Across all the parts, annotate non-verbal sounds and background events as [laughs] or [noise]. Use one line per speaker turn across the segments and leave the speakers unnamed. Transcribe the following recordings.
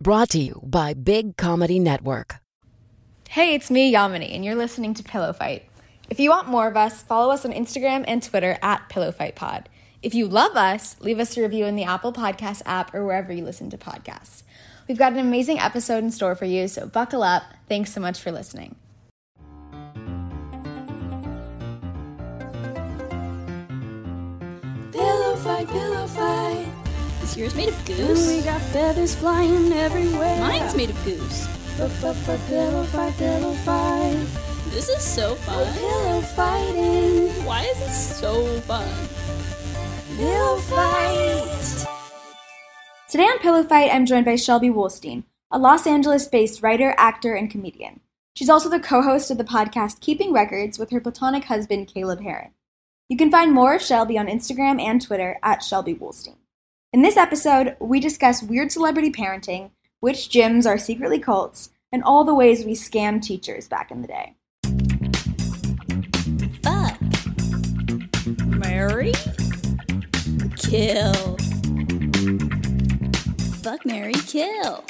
Brought to you by Big Comedy Network.
Hey, it's me, Yamini, and you're listening to Pillow Fight. If you want more of us, follow us on Instagram and Twitter at Pillow Fight Pod. If you love us, leave us a review in the Apple Podcast app or wherever you listen to podcasts. We've got an amazing episode in store for you, so buckle up. Thanks so much for listening.
Pillow fight, pillow fight.
Is yours made of
And
goose?
we got feathers flying everywhere.
Mine's made of goose.
Pillow fight, pillow fight.
This is so fun.
Oh, pillow fighting.
Why is this so fun?
Pillow fight.
Today on Pillow Fight, I'm joined by Shelby Wolstein, a Los Angeles based writer, actor, and comedian. She's also the co host of the podcast Keeping Records with her platonic husband, Caleb Hearon. You can find more of Shelby on Instagram and Twitter at Shelby Wolstein. In this episode, we discuss weird celebrity parenting, which gyms are secretly cults, and all the ways we scam teachers back in the day.
Fuck. Mary? Kill. Fuck Mary Kill.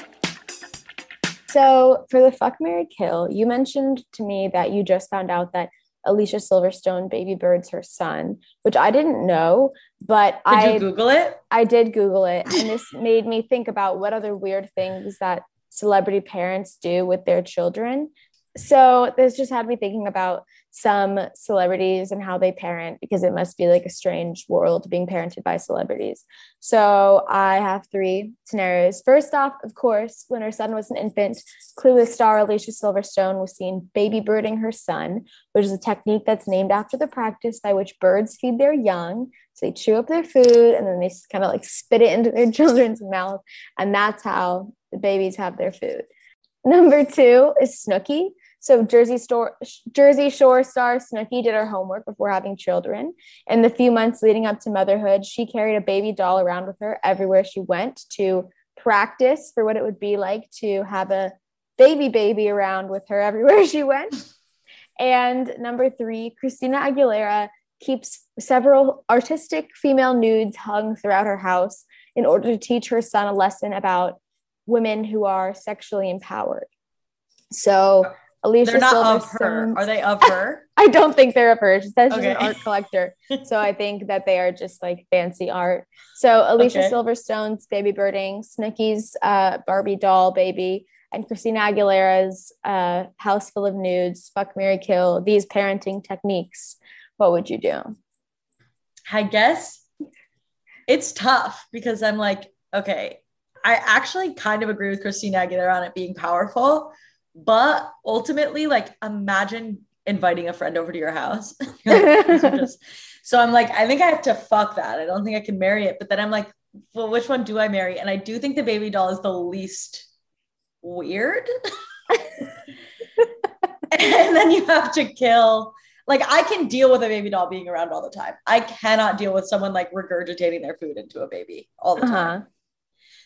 So for the fuck Mary Kill, you mentioned to me that you just found out that Alicia Silverstone baby bird's her son, which I didn't know, but
Did
I
Google it?
I did Google it, and this [laughs] made me think about what other weird things that celebrity parents do with their children. So this just had me thinking about some celebrities and how they parent because it must be like a strange world being parented by celebrities. So I have three scenarios. First off, of course, when her son was an infant, Clueless star Alicia Silverstone was seen baby birding her son, which is a technique that's named after the practice by which birds feed their young. So they chew up their food and then they kind of like spit it into their [laughs] children's mouth. And that's how the babies have their food. Number two is Snooki. So Jersey Store, Jersey Shore star Snooki did her homework before having children. In the few months leading up to motherhood, she carried a baby doll around with her everywhere she went to practice for what it would be like to have a baby baby around with her everywhere she went. And number three, Christina Aguilera keeps several artistic female nudes hung throughout her house in order to teach her son a lesson about women who are sexually empowered. So Alicia
They're not of her.
Silverstone-
Are they of her? [laughs]
I don't think they're of her. She says she's an art collector. [laughs] So I think that they are just like fancy art. So Alicia
Okay.
Silverstone's baby birding, Snooki's uh, Barbie doll baby, and Christina Aguilera's uh, house full of nudes, fuck Mary Kill, these parenting techniques. What would you do?
I guess it's tough because I'm like, okay, I actually kind of agree with Christina Aguilera on it being powerful, but ultimately, like, imagine inviting a friend over to your house. [laughs] Like, just-" so I'm like, I think I have to fuck that. I don't think I can marry it. But then I'm like, well, which one do I marry? And I do think the baby doll is the least weird. [laughs] and then you have to kill like I can deal with a baby doll being around all the time. I cannot deal with someone like regurgitating their food into a baby all the time.
Uh-huh.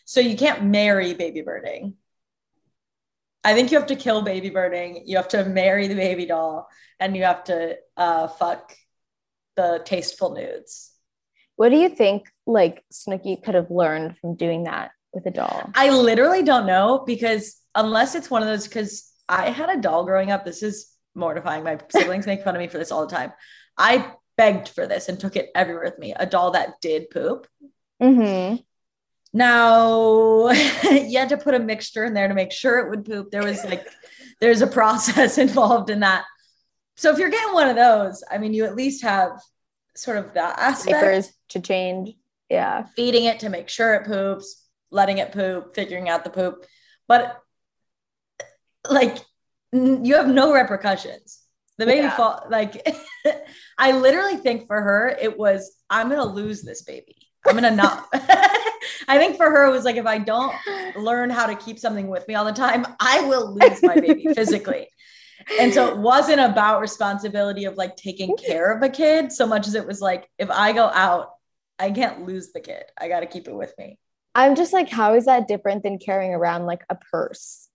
So you can't marry baby birding. I think you have to kill baby birding. You have to marry the baby doll, and you have to uh, fuck the tasteful nudes.
What do you think like Snooki could have learned from doing that with a doll?
I literally don't know because unless it's one of those, because I had a doll growing up. This is mortifying. My siblings make fun of me for this all the time. I begged for this and took it everywhere with me. A doll that did poop.
Mm-hmm.
Now [laughs] you had to put a mixture in there to make sure it would poop. There was like, [laughs] there's a process [laughs] involved in that. So if you're getting one of those, I mean, you at least have sort of that aspect.
To change. Yeah.
feeding it to make sure it poops, letting it poop, figuring out the poop. But like you have no repercussions. The baby
Yeah.
fall like I literally think for her it was I'm gonna lose this baby. I'm gonna not I think for her it was like if I don't learn how to keep something with me all the time, I will lose my baby [laughs] physically. And so it wasn't about responsibility of like taking care of a kid so much as it was like if I go out, I can't lose the kid. I got to keep it with me.
I'm just like, how is that different than carrying around like a purse?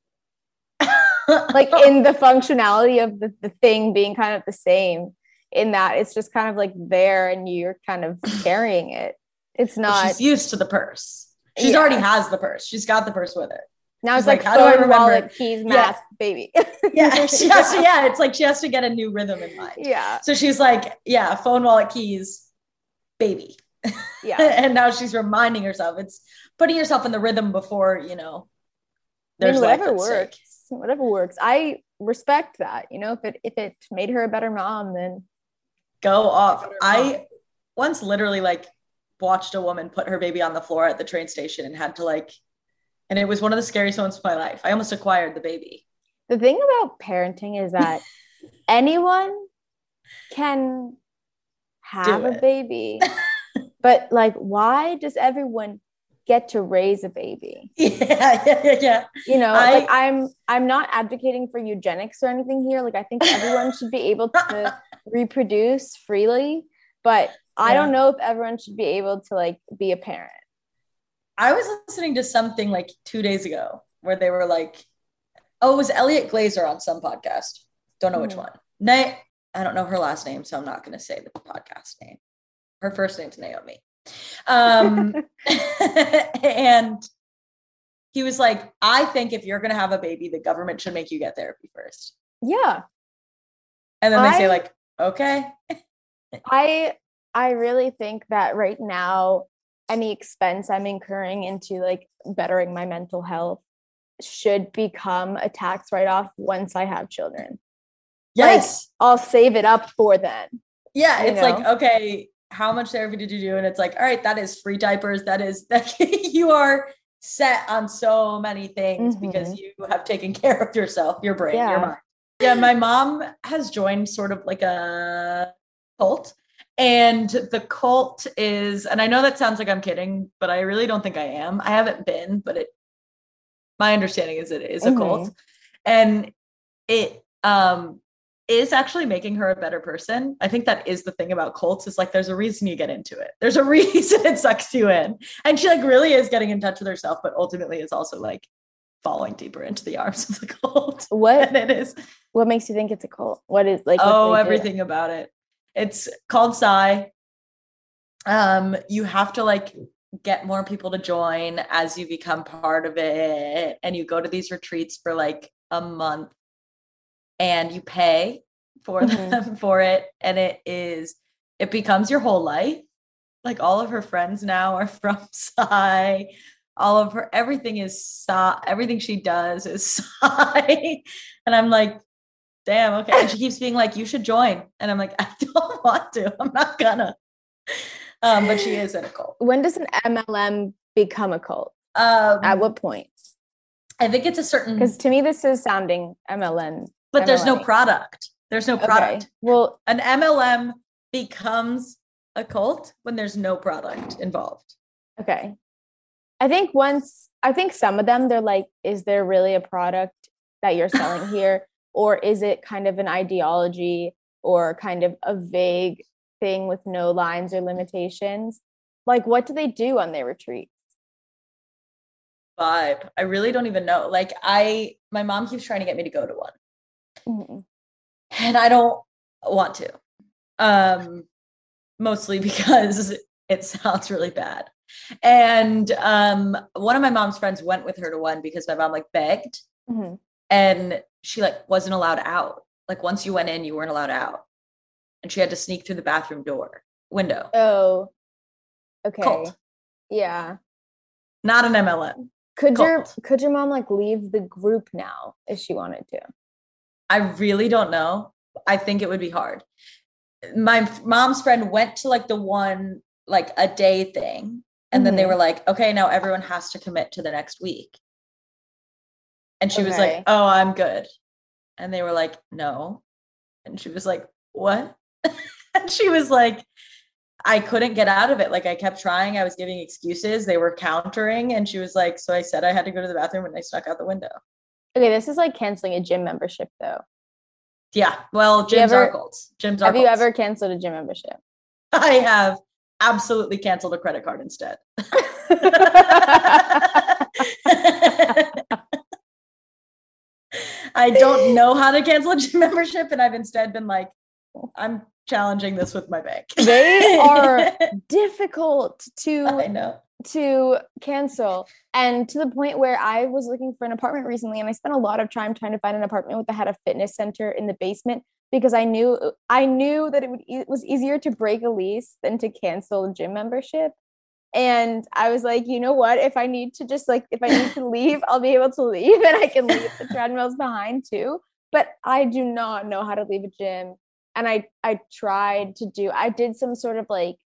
[laughs] like in the functionality of the, the thing being kind of the same in that it's just kind of like there and you're kind of carrying it. It's
But
not
she's used to the purse. She's
Yeah.
already has the purse. She's got the purse with her.
Now
She's
it's like,
like, how do I
phone,
remember?
wallet, keys,
Yeah.
mask, baby. [laughs]
yeah, [laughs] she has to, yeah, it's like she has to get a new rhythm in mind.
yeah.
So she's like, yeah, phone, wallet, keys, baby.
Yeah. [laughs]
and now she's reminding herself. It's putting yourself in the rhythm before, you know,
I mean,
there's
whatever works. Whatever works. I respect that. You know, if it if it made her a better mom, then
Go off. I once literally like watched a woman put her baby on the floor at the train station and had to like, and it was one of the scariest moments of my life. I almost acquired the baby.
the thing about parenting is that [laughs] anyone can have a baby. [laughs] but like why does everyone get to raise a baby? [laughs]
Yeah, yeah, yeah.
You know,
I-
like I'm I'm not advocating for eugenics or anything here. Like I think everyone should be able to reproduce freely, but I don't know if everyone should be able to like be a parent.
I was listening to something like two days ago where they were like, oh, it was Eliot Glazer on some podcast. Don't know which
Mhm.
one. Na- I don't know her last name, so I'm not going to say the podcast name. Her first name's Naomi. Um, [laughs] [laughs] and he was like, I think if you're going to have a baby, the government should make you get therapy first.
Yeah.
And then they say, like, okay.
I I really think that right now any expense I'm incurring into like bettering my mental health should become a tax write-off once I have children.
Yes.
I'll save it up for then.
Yeah, it's like, okay, how much therapy did you do? And it's like, all right, that is free diapers. That is [laughs] that you are set on so many things because mm-hmm. you have taken [laughs] care of yourself, your brain,
Yeah.
your mind. Yeah, my mom has joined sort of like a cult. And the cult is, and I know that sounds like I'm kidding, but I really don't think I am. I haven't been, but it my understanding is it is a cult. And it um is actually making her a better person. I think that is the thing about cults is like there's a reason you get into it. There's a [laughs] reason it sucks you in. And she like really is getting in touch with herself, but ultimately is also like falling deeper into the arms of the cult.
What [laughs]
And it is
what makes you think it's a cult? What is like
oh
they do?
everything about it. It's called Psy. Um, you have to like get more people to join as you become part of it, and you go to these retreats for like a month, and you pay for
Mhm.
them [laughs] for it, and it is it becomes your whole life. Like all of her friends now are [laughs] from Psy. All of her everything is Psy. Everything she does is [laughs] Psy, and I'm like, damn, okay. And she keeps being like, you should join. And I'm like, I [laughs] don't want to. I'm not gonna. Um, but she is in a cult.
When does an MLM become a cult?
Um,
At what point?
I think it's a certain,
Because to me this is sounding MLM.
but there's no product. There's no product.
Okay. Well,
An MLM becomes a cult when there's no product involved.
Okay. I think once, I think some of them, they're like, is there really a product that you're selling here? Or is it kind of an ideology or kind of a vague thing with no lines or limitations? Like, what do they do on their retreat?
Vibe. I really don't even know. Like I, my mom keeps trying to get me to go to one.
Mhm.
and I don't want to. Um, mostly because [laughs] it sounds really bad. And um, one of my mom's friends went with her to one because my mom like begged,
Mhm.
And she like wasn't allowed out. Like once you went in, you weren't allowed out, and she had to sneak through the bathroom door window.
Oh, okay.
Cult,
Yeah.
not an MLM.
Could your could your mom like leave the group now if she wanted to?
I really don't know. I think it would be hard. My mom's friend went to like the one like a day thing and then they
Mhm.
were like, "Okay, now everyone has to commit to the next week." And she was like, "Oh, I'm good." And they were like, "No." And she was like, "What?" [laughs] and she was like, I couldn't get out of it. Like I kept trying. I was giving excuses. They were countering. And she was like, so I said I had to go to the bathroom and I snuck out the window.
Okay, this is like canceling a gym membership though.
Yeah. Well, gyms are
ever-
cults. Gyms are
Have you ever canceled a gym membership? [laughs]
I have absolutely canceled a credit card instead. [laughs] I don't [laughs] know how to cancel a gym membership, and I've instead been like, I'm challenging this with my bank.
They are [laughs] difficult
I
to
know.
to cancel and to the point where I was looking for an apartment recently and I spent a lot of time trying to find an apartment with that had a fitness center in the basement because I knew I knew that it would it was easier to break a lease than to cancel a gym membership. And I was like, you know what? If I need to just like if I need to leave, I'll be able to leave [laughs] and I can leave the treadmills behind too. But I do not know how to leave a gym. And I I tried to do I did some sort of like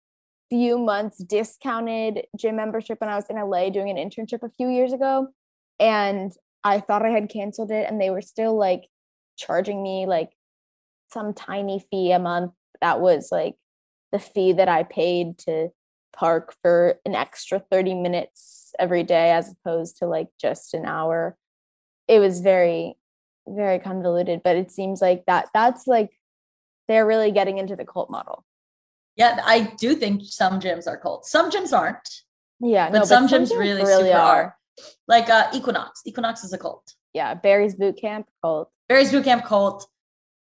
few months discounted gym membership when I was in LA doing an internship a few years ago. And I thought I had canceled it and they were still like charging me like some tiny fee a month that was like the fee that I paid to park for an extra 30 minutes every day as opposed to like just an hour. It was very, very convoluted, but it seems like that that's like they're really getting into the cult model.
Yeah, I do think some gyms are cults. Some gyms aren't.
Yeah,
but
no,
some gyms really, super are. Like uh, Equinox. Equinox is a cult.
Yeah, Barry's Boot Camp cult.
Barry's Boot Camp cult.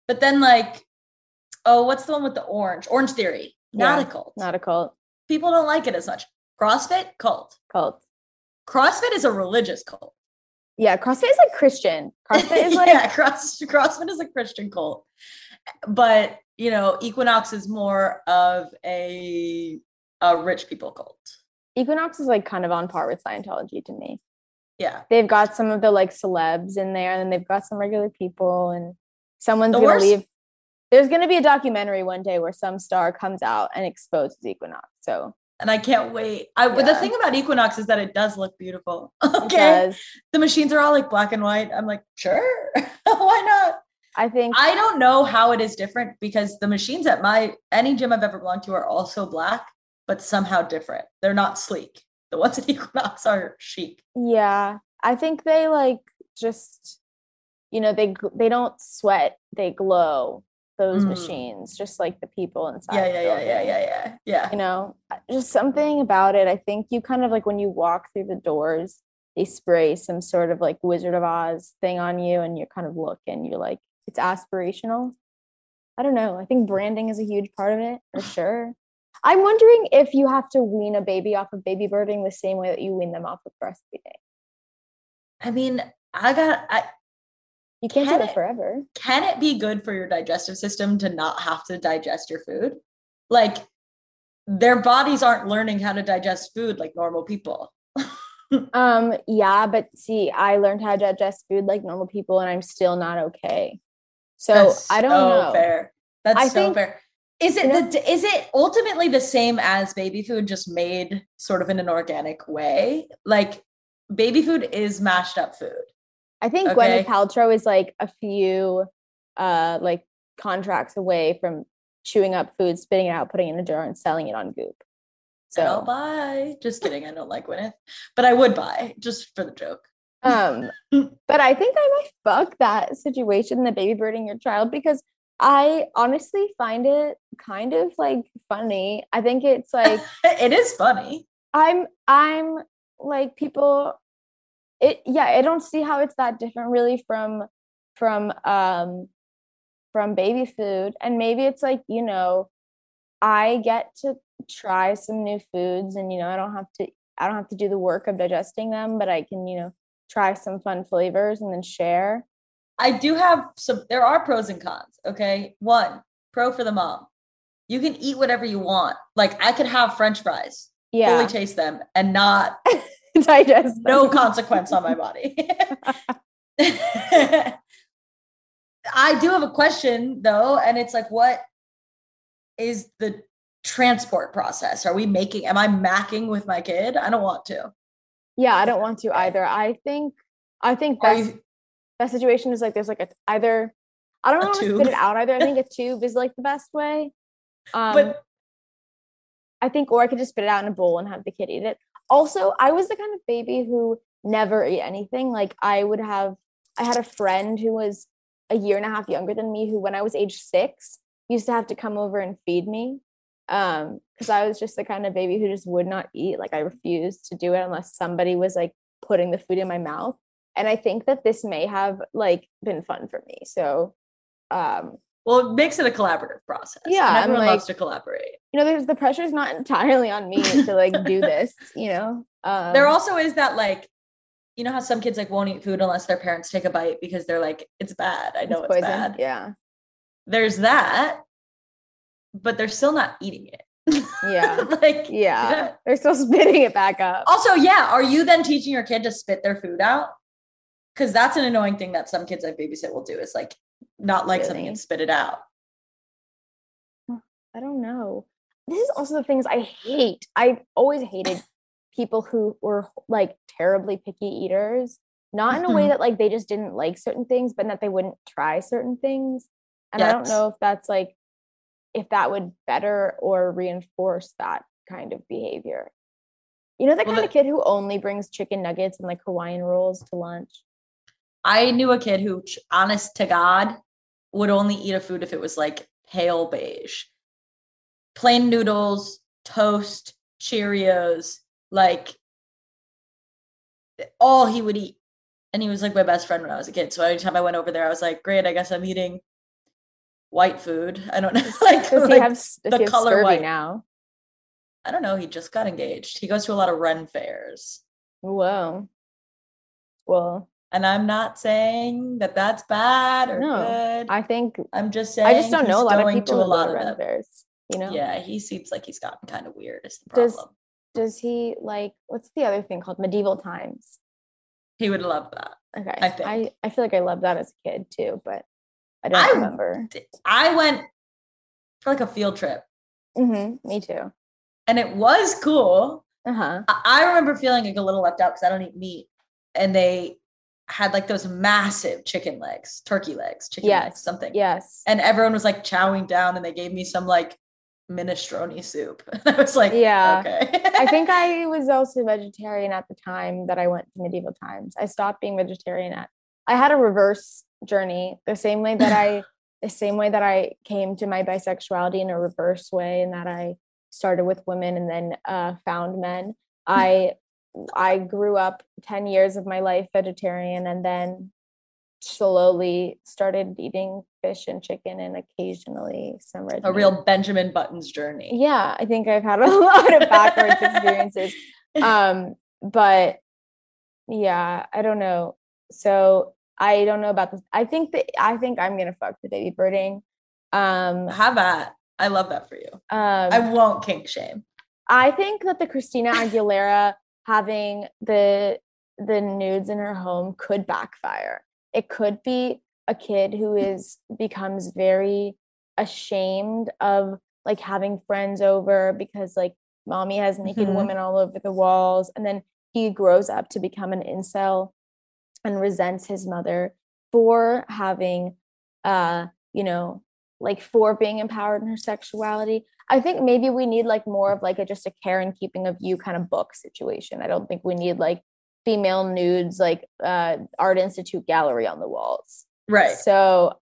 But then like, oh, what's the one with the orange? Orange Theory. Not
Yeah,
a cult.
Not a cult.
People don't like it as much. CrossFit cult.
Cult.
CrossFit is a religious cult.
Yeah, CrossFit is like Christian. CrossFit is [laughs] like
yeah, cross, CrossFit is a Christian cult. But you know, Equinox is more of a a rich people cult.
Equinox is like kind of on par with Scientology to me.
Yeah.
They've got some of the like celebs in there, and then they've got some regular people, and someone's
The
gonna
worst-
leave. There's gonna be a documentary one day where some star comes out and exposes Equinox. So
And I can't wait. I but the thing about Equinox is that it does look beautiful. [laughs] Okay. The machines are all like black and white. I'm like, sure. [laughs] Why not?
I think
I don't know how it is different because the machines at my any gym I've ever belonged to are also black, but somehow different. They're not sleek. The ones at [laughs] Equinox are chic.
yeah, I think they like just you know they they don't sweat, they glow. Those
Mm.
machines, just like the people inside.
Yeah, yeah, yeah, yeah, yeah, yeah. Yeah.
you know just something about it i think you kind of like when you walk through the doors they spray some sort of like wizard of oz thing on you and you kind of look and you're like it's aspirational i don't know i think branding is a huge part of it for [sighs] sure i'm wondering if you have to wean a baby off of baby birding the same way that you wean them off of breastfeeding
I mean, I got I
you can't
Can
do that
it-
forever
can it be good for your digestive system to not have to digest your food? Like their bodies aren't learning how to digest food like normal people. [laughs]
um yeah but see i learned how to digest food like normal people and i'm still not okay so
That's
i don't
so
know
Fair. That's
I
so
think-
fair. Is it
you know-
the is it ultimately the same as baby food, just made sort of in an organic way? Like baby food is mashed up food.
I think
Okay.
Gwyneth Paltrow is like a few uh like contracts away from chewing up food, spitting it out, putting it in a jar, and selling it on Goop.
So I'll buy. Just kidding. I don't like Gwyneth, but I would buy just for the joke.
um [laughs] but I think I might fuck that situation, the baby birding your child, because I honestly find it kind of like funny. I think it's like [laughs]
it is funny.
I'm I'm like people it yeah, I don't see how it's that different really from from um from baby food. And maybe it's like, you know, I get to try some new foods and you know, I don't have to I don't have to do the work of digesting them, but I can, you know, try some fun flavors and then share.
I do have some, there are pros and cons. Okay. One, pro for the mom. You can eat whatever you want. Like I could have French fries,
Yeah.
fully taste them, and not [laughs] [laughs]
digest
no consequence on my body. [laughs] I do have a question though, and it's like, what is the transport process? Are we making, am I macking with my kid? I don't want to.
Yeah, I don't want to either. I think I think best
you,
that situation is like there's like a either I don't want to spit it out either. I think a [laughs] tube is like the best way. Um,
but
I think, or I could just spit it out in a bowl and have the kid eat it. Also, I was the kind of baby who never ate anything. Like I would have, I had a friend who was a year and a half younger than me, who when I was age six used to have to come over and feed me, um, because I was just the kind of baby who just would not eat. Like I refused to do it unless somebody was like putting the food in my mouth. And I think that this may have like been fun for me. So, um,
Well, it makes it a collaborative process.
Yeah,
and everyone
like-
loves to collaborate.
You know, there's the pressure's not entirely on me to like do [laughs] this, you know. Um,
there also is that like, you know how some kids like won't eat food unless their parents take a bite because they're like, it's bad. I know it's,
poison.
bad.
Yeah.
There's that, but they're still not eating it.
Yeah. [laughs]
like
Yeah. They're still spitting it back up.
Also, yeah, are you then teaching your kid to spit their food out? Because that's an annoying thing that some kids I babysit will do is like not like something
Really?
and spit it out.
I don't know. This is also the things I hate. I always hated people who were like terribly picky eaters, not in a way
Mhm.
that like they just didn't like certain things, but that they wouldn't try certain things. And I don't know if that's like if that would better or reinforce that kind of behavior. You know, the
Well,
kind
the-
of kid who only brings chicken nuggets and like Hawaiian rolls to lunch.
I knew a kid who, honest to God, would only eat a food if it was like pale beige. Plain noodles, toast, Cheerios, like all he would eat. And he was like my best friend when I was a kid. So anytime I went over there, I was like, great, I guess I'm eating white food. I don't know. [laughs] like,
Does he
like,
have does
the
he have
color white.
now?
I don't know. He just got engaged. He goes to a lot of Ren fairs.
Whoa. Well,
And I'm not saying that that's bad or
No,
good.
I think
I'm just saying
I just don't know a lot of people
to a lot of them.
fairs. You know?
Yeah, he seems like he's gotten kind of weird. Is the
Does-
problem?
Does he like what's the other thing called medieval times?
He would love that.
Okay.
I think.
I, I feel like I loved that as a kid too, but I don't
I-
remember.
I went for like a field trip,
hmm me too.
and it was cool.
Uh-huh.
I, I remember feeling like a little left out because I don't eat meat, and they had like those massive chicken legs, turkey legs, chicken legs, something.
Yes.
And everyone was like chowing down, and they gave me some like minestrone soup. [laughs] I was like,
Yeah.
okay.
I think [laughs] I was also vegetarian at the time that I went to medieval times. I stopped being vegetarian at I had a reverse journey, the same way that I [laughs] the same way that I came to my bisexuality in a reverse way and that I started with women and then uh, found men. I I grew up 10 years of my life vegetarian and then slowly started eating fish and chicken and occasionally some red
a
meat.
real Benjamin Buttons journey.
yeah i think i've had a [laughs] lot of backwards experiences [laughs] um but yeah i don't know so i don't know about this i think that i think i'm gonna fuck the baby birding um
Have that. I love that for you.
um
I won't kink shame.
I think that the Christina Aguilera having the the nudes in her home could backfire. It could be a kid who is becomes very ashamed of like having friends over because like mommy has naked
Mhm.
women all over the walls and then he grows up to become an incel and resents his mother for having uh you know like for being empowered in her sexuality I think maybe we need like more of like a just a care and keeping of you kind of book situation. I don't think we need like female nudes like uh art institute gallery on the walls.
Right.
So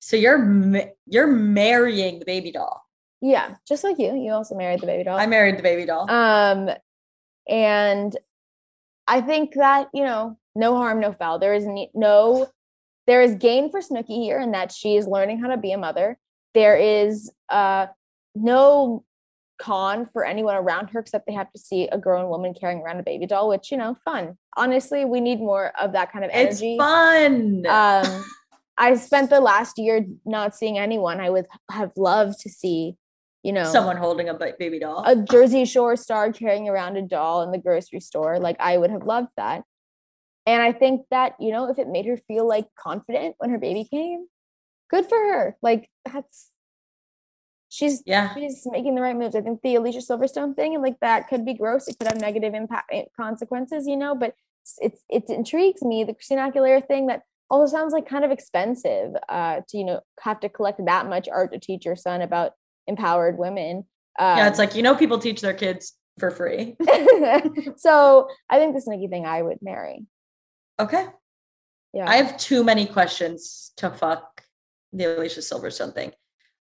So you're ma- you're marrying the baby doll.
yeah, just like you, you also married the baby doll.
I married the baby doll.
um and I think that, you know, no harm, no foul. There is ne- no there is gain for Snooki here in that she is learning how to be a mother. There is uh no con for anyone around her except they have to see a grown woman carrying around a baby doll, which, you know, fun. Honestly, we need more of that kind of energy.
it's fun.
Um [laughs] I spent the last year not seeing anyone. I would have loved to see, you know,
Someone holding a baby doll.
a Jersey Shore star carrying around a doll in the grocery store. Like I would have loved that. And I think that, you know, if it made her feel like confident when her baby came, good for her. Like that's she's
yeah.
she's making the right moves. I think the Alicia Silverstone thing and like that could be gross. It could have negative impact eh, consequences, you know, but it's it intrigues me. The Christina Aguilera thing that also sounds like kind of expensive uh to, you know, have to collect that much art to teach your son about empowered women. Um,
yeah, it's like you know people teach their kids for free. [laughs]
so I think this Nikki thing I would marry.
Okay.
Yeah.
I have too many questions to fuck the Alicia Silverstone thing.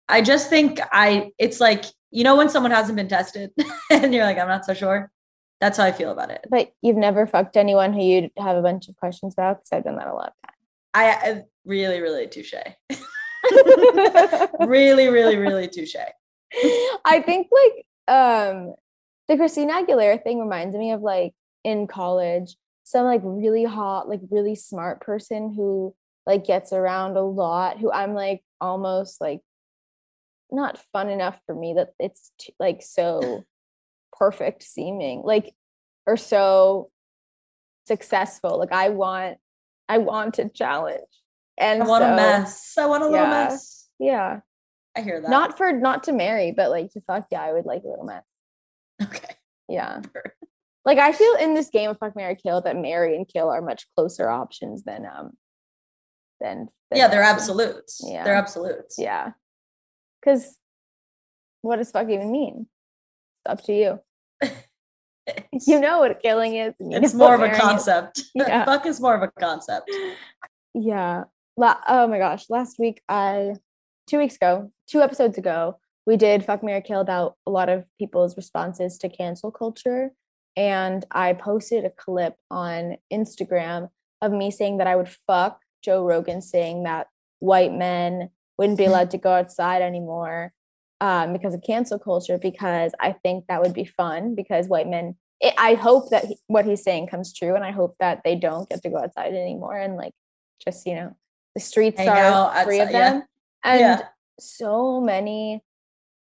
I just think I it's like you know when someone hasn't been tested [laughs] and you're like I'm not so sure. That's how I feel about it.
but you've never fucked anyone who you'd have a bunch of questions about because I've done that a lot of times.
I, I really, really touche. [laughs] really, really, really touche. [laughs]
I think like um the Christina Aguilera thing reminds me of like in college, some like really hot, like really smart person who like gets around a lot, who I'm like almost like not fun enough for me that it's t- like so [laughs] perfect seeming, like or so successful. Like I want I want a challenge. And
I want
so,
a mess. I want a little
yeah.
mess.
Yeah.
I hear that.
Not for not to marry, but like to fuck, yeah, I would like a little mess.
okay.
Yeah. [laughs] Like I feel in this game of fuck Mary Kill that Mary and Kill are much closer options than um than, than
Yeah, they're
fuck.
absolutes.
Yeah.
They're absolutes.
Yeah. Cause what does fuck even mean? It's up to you. [laughs] You know what killing is.
it's more of a
is.
concept. [laughs]
Yeah.
Fuck is more of a concept.
Yeah. La- oh my gosh. Last week, I, two weeks ago, two episodes ago, we did Fuck Mary Kill about a lot of people's responses to cancel culture. And I posted a clip on Instagram of me saying that I would fuck Joe Rogan saying that white men wouldn't be allowed to go outside anymore um, because of cancel culture, because I think that would be fun because white men. It, I hope that he, what he's saying comes true, and I hope that they don't get to go outside anymore and like just you know the streets
Hang
are free of
outside, yeah.
them and
Yeah.
so many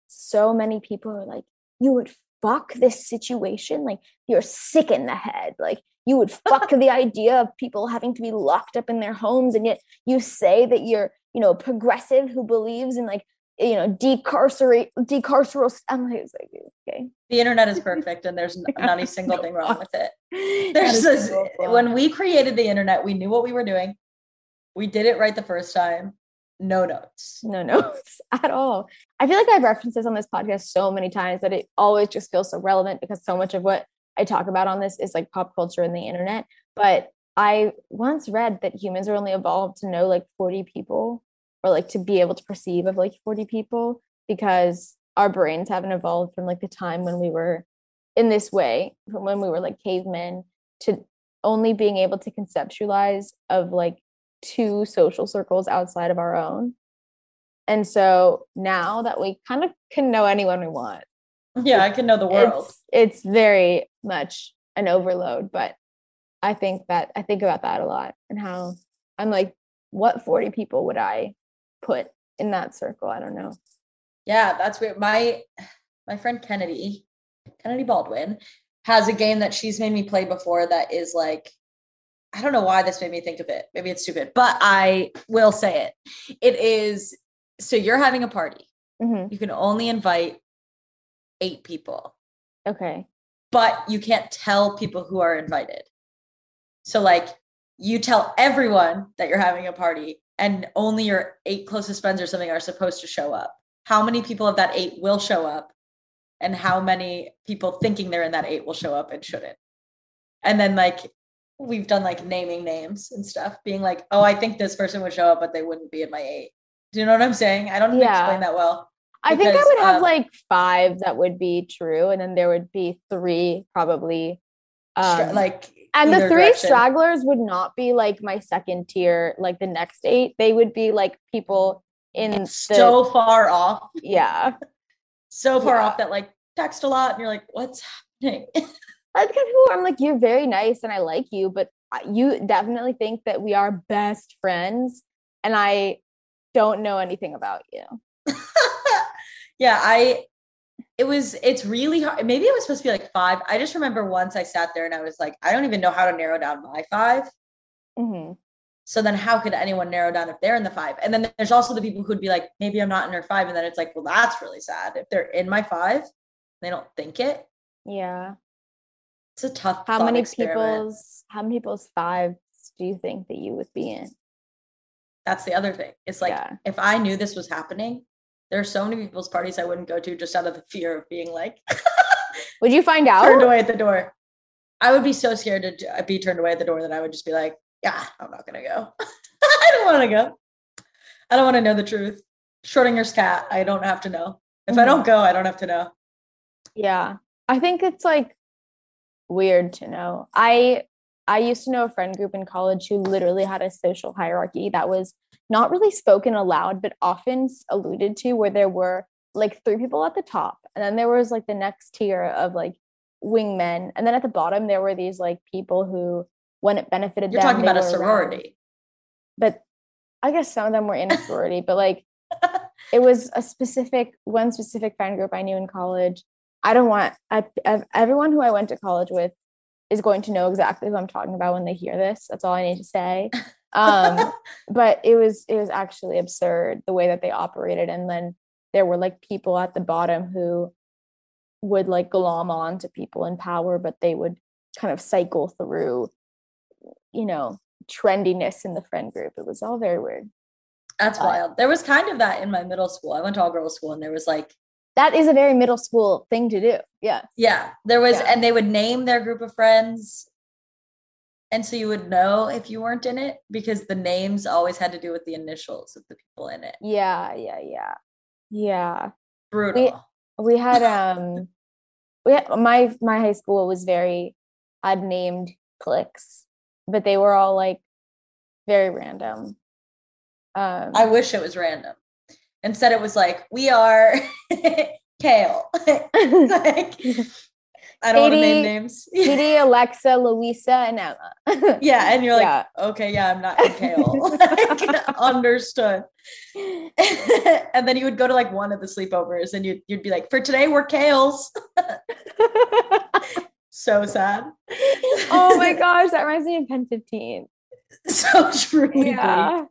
so many people are like you would fuck this situation like you're sick in the head like you would fuck the idea of people having to be locked up in their homes and yet you say that you're you know progressive who believes in like you know decarcerate decarceral i'm like, like okay
The internet is perfect and there's not a [laughs] single thing wrong with it. There's this, when we created the internet, we knew what we were doing. We did it right the first time. No notes.
no notes [laughs] at all. I feel like I've referenced this on this podcast so many times that it always just feels so relevant because so much of what I talk about on this is like pop culture and the internet. But I once read that humans are only evolved to know like 40 people or like to be able to perceive of like 40 people because our brains haven't evolved from like the time when we were in this way, from when we were like cavemen to only being able to conceptualize of like two social circles outside of our own. And so now that we kind of can know anyone we want,
Yeah, I can know the world.
it's it's very much an overload. But I think that I think about that a lot and how I'm like, what 40 people would I put in that circle? I don't know.
Yeah, that's weird. My my friend Kennedy, Kennedy Baldwin, has a game that she's made me play before that is like, I don't know why this made me think of it. Maybe it's stupid, but I will say it. It is so you're having a party.
Mhm.
You can only invite eight people,
Okay.
but you can't tell people who are invited. So like you tell everyone that you're having a party and only your eight closest friends or something are supposed to show up. How many people of that eight will show up and how many people thinking they're in that eight will show up and shouldn't. And then like we've done like naming names and stuff, being like, oh, I think this person would show up, but they wouldn't be in my eight. Do you know what I'm saying? I don't know if I
Yeah.
explain that well.
I think I
Because,
would have
um,
like five that would be true, and then there would be three probably.
Stra-
um,
like
and the three
direction.
stragglers would not be like my second tier, like the next eight. They would be like people in the
so far off,
yeah. [laughs]
so far
Yeah.
off that like text a lot and you're like, what's happening? [laughs]
I think people I'm like, you're very nice and I like you, but you definitely think that we are best friends, and I don't know anything about you. [laughs]
yeah, I it was it's really hard. Maybe it was supposed to be like five. I just remember once I sat there and I was like, I don't even know how to narrow down my five.
hmm
So then how could anyone narrow down if they're in the five? And then there's also the people who'd be like, maybe I'm not in her five. And then it's like, well, that's really sad. If they're in my five, they don't think it.
Yeah.
It's a tough
How many
experiment.
people's how many people's fives do you think that you would be in?
That's the other thing. It's like
Yeah.
if I knew this was happening, there are so many people's parties I wouldn't go to just out of the fear of being like [laughs]
Would you find out?
turned away at the door. I would be so scared to be turned away at the door that I would just be like, yeah, I'm not gonna go. [laughs] I don't want to go. I don't want to know the truth. Schrodinger's cat. I don't have to know. If I
Mhm.
don't go, I don't have to know.
Yeah. I think it's like weird to know. I I used to know a friend group in college who literally had a social hierarchy that was not really spoken aloud, but often alluded to, where there were like three people at the top, and then there was like the next tier of like wingmen, and then at the bottom there were these like people who, when it benefited
You're
them,
talking about a
were around.
sorority.
But I guess some of them were in a sorority, but like [laughs] it was a specific one specific friend group I knew in college. I don't want I, everyone who I went to college with is going to know exactly who I'm talking about when they hear this. That's all I need to say. [laughs] Um, but it was it was actually absurd the way that they operated, and then there were like people at the bottom who would like glom on to people in power, but they would kind of cycle through, you know, trendiness in the friend group. It was all very weird.
That's wild. There was kind of that in my middle school. I went to all girls school and there was like,
That is a very middle school thing to do. Yeah.
yeah, there was,
Yeah.
and they would name their group of friends. And so you would know if you weren't in it because the names always had to do with the initials of the people in it.
Yeah, yeah, yeah. Yeah.
Brutal.
We had um we had, my my high school was very had named cliques, but they were all like very random. Um
I wish it was random. Instead, it was like, we are [laughs] Kale. [laughs] like, [laughs] I don't want to name names.
Katie, Alexa, Louisa, and Emma.
yeah. And you're like,
Yeah.
okay, yeah, I'm not in Kale. Like, Understood. and then you would go to like one of the sleepovers and you'd, you'd be like, for today, we're Kales. So sad.
oh my gosh, that reminds me of PEN15.
so truly.
Yeah.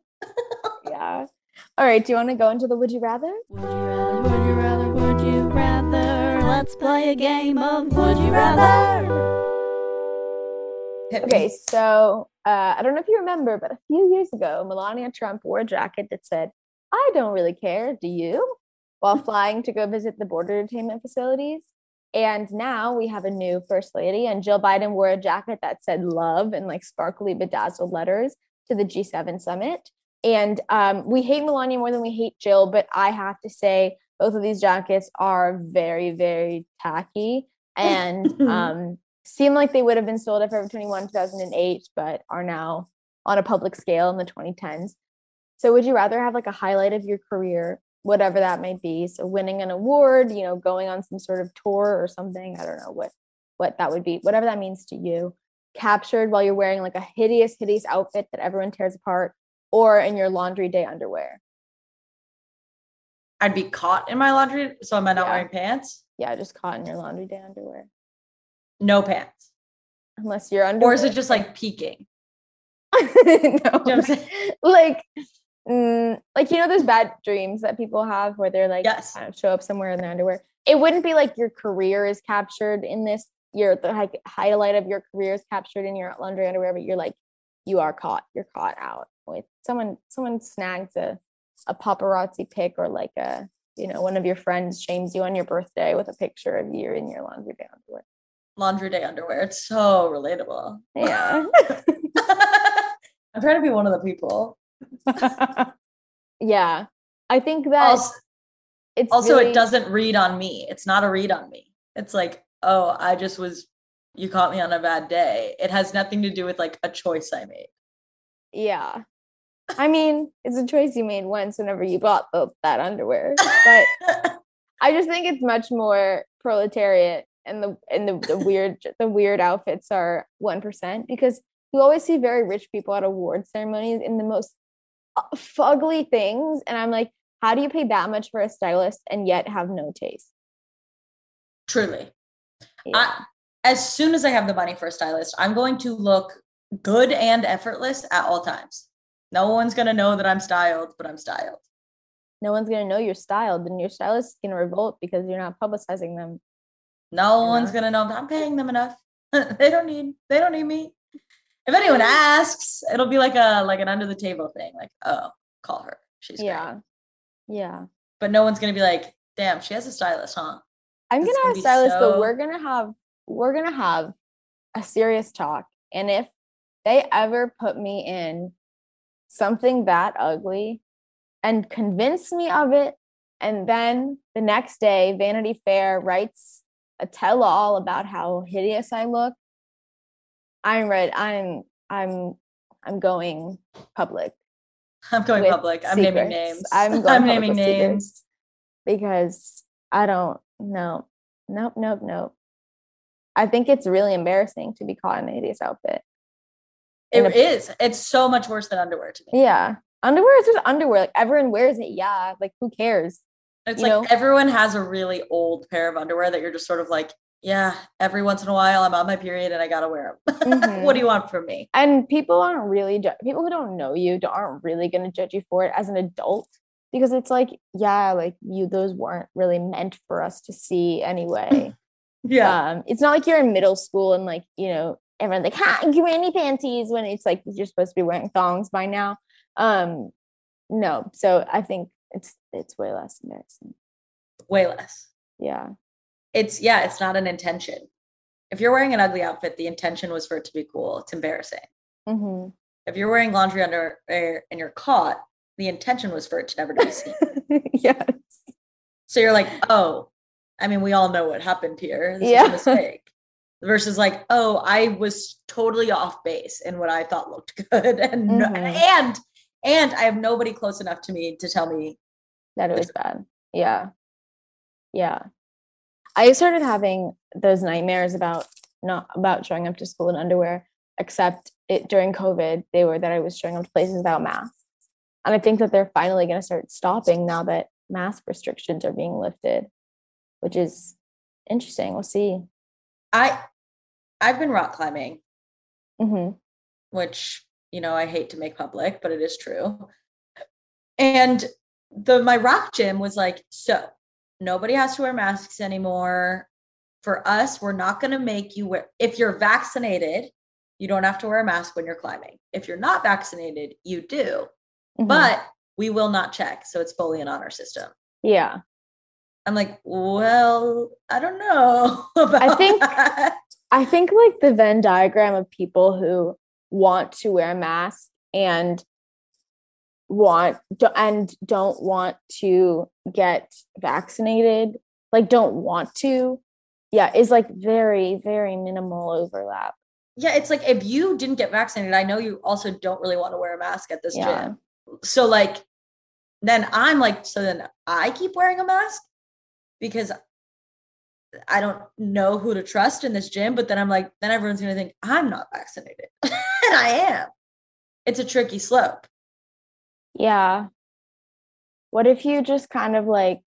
yeah. All right. Do you want to go into the would you rather?
Would you rather, would you rather, would you rather? Let's play a game of Would You Rather.
Okay, so uh, I don't know if you remember, but a few years ago, Melania Trump wore a jacket that said, I don't really care, do you? While [laughs] flying to go visit the border detainment facilities. And now we have a new first lady, and Jill Biden wore a jacket that said love in like sparkly bedazzled letters to the G7 summit. And um, we hate Melania more than we hate Jill, but I have to say, both of these jackets are very, very tacky and [laughs] um, seem like they would have been sold at Forever 21 2008, but are now on a public scale in the 2010s. So, would you rather have like a highlight of your career, whatever that might be? So, winning an award, you know, going on some sort of tour or something. I don't know what what that would be, whatever that means to you. Captured while you're wearing like a hideous, hideous outfit that everyone tears apart, or in your laundry day underwear.
I'd be caught in my laundry. So am I not
Yeah.
wearing pants?
Yeah, just caught in your laundry day underwear.
No pants.
Unless you're underwear.
Or is it just like peeking? [laughs]
no,
You know what I'm saying? [laughs]
like mm, like you know those bad dreams that people have where they're like
Yes.
kind of show up somewhere in their underwear it wouldn't be like your career is captured in this your the hi- highlight of your career is captured in your laundry underwear but you're like you are caught you're caught out with someone someone snags a a paparazzi pic or like a you know one of your friends shames you on your birthday with a picture of you in your laundry day underwear
Laundry day underwear. It's so relatable.
yeah
I'm trying to be one of the people. [laughs]
yeah i think that
Also,
it's
also
really-
it doesn't read on me. It's not a read on me. It's like, oh, I just was you caught me on a bad day. It has nothing to do with like a choice I made.
Yeah. I mean, it's a choice you made once whenever you bought the, that underwear. But [laughs] I just think it's much more proletariat and the and the, the weird the weird outfits are one percent because you always see very rich people at award ceremonies in the most uh, fugly things. And I'm like, how do you pay that much for a stylist and yet have no taste?
Truly.
Yeah.
I, as soon as I have the money for a stylist, I'm going to look good and effortless at all times. No one's gonna know that I'm styled, but I'm styled.
no one's gonna know you're styled, and your stylist is gonna revolt because you're not publicizing them.
No
Yeah.
one's gonna know that I'm paying them enough. [laughs] they don't need they don't need me. If anyone asks, it'll be like a like an under the table thing. Like, oh, call her. She's
yeah.
great.
Yeah.
But no one's gonna be like, damn, she has a stylist, huh?
I'm gonna
gonna
have
be
stylists, but we're gonna have we're gonna have a serious talk. And if they ever put me in something that ugly and convince me of it, and then the next day Vanity Fair writes a tell-all about how hideous I look, I'm right. I'm I'm I'm going public.
I'm going public. I'm naming names.
I'm [laughs] going
I'm naming names.
secrets because I don't know. Nope, nope, nope. I think it's really embarrassing to be caught in a hideous outfit.
It
a-
is. It's so much worse than underwear to me.
Yeah. Underwear is just underwear. Like everyone wears it. Yeah. Like who cares?
It's
you
like
know?
everyone has a really old pair of underwear that you're just sort of like, yeah, every once in a while I'm on my period and I gotta wear them.
Mhm. [laughs]
what do you want from me?
And people aren't really ju- people who don't know you don't- aren't really going to judge you for it as an adult because it's like, yeah, like you those weren't really meant for us to see anyway. [laughs]
Yeah.
um it's not like you're in middle school and like you know everyone's like ha granny panties when it's like you're supposed to be wearing thongs by now um no so i think it's it's way less embarrassing
Way less.
yeah
It's yeah, it's not an intention. If you're wearing an ugly outfit, the intention was for it to be cool. It's embarrassing.
hmm
If you're wearing laundry underwear and you're caught, the intention was for it to never be seen. [laughs]
yes
So you're like, oh, I mean, we all know what happened here. This
Yeah.
is a mistake. Versus like, oh, I was totally off base in what I thought looked [laughs] good. And
Mhm.
and and I have nobody close enough to me to tell me
that it was bad. Yeah. Yeah. I started having those nightmares about not about showing up to school in underwear except it during covid they were that i was showing up to places without masks. And i think that they're finally going to start stopping now that mask restrictions are being lifted which is interesting. We'll see.
I I've been rock climbing,
hmm
which you know I hate to make public, but it is true. And the my rock gym was like, so nobody has to wear masks anymore. For us, we're not going to make you wear if you're vaccinated, you don't have to wear a mask when you're climbing. If you're not vaccinated, you do.
Mhm.
But we will not check, so it's fully an honor system.
yeah
I'm like, well, I don't know [laughs] about
think-
that.
I think like the Venn diagram of people who want to wear a mask and want and don't want to get vaccinated, like don't want to, yeah, is like very very minimal overlap.
Yeah, it's like if you didn't get vaccinated, I know you also don't really want to wear a mask at this
Yeah.
gym. So like then I'm like, so then I keep wearing a mask because I don't know who to trust in this gym, but then I'm like, then everyone's gonna think I'm not vaccinated. [laughs] and I am. It's a tricky slope.
Yeah. What if you just kind of like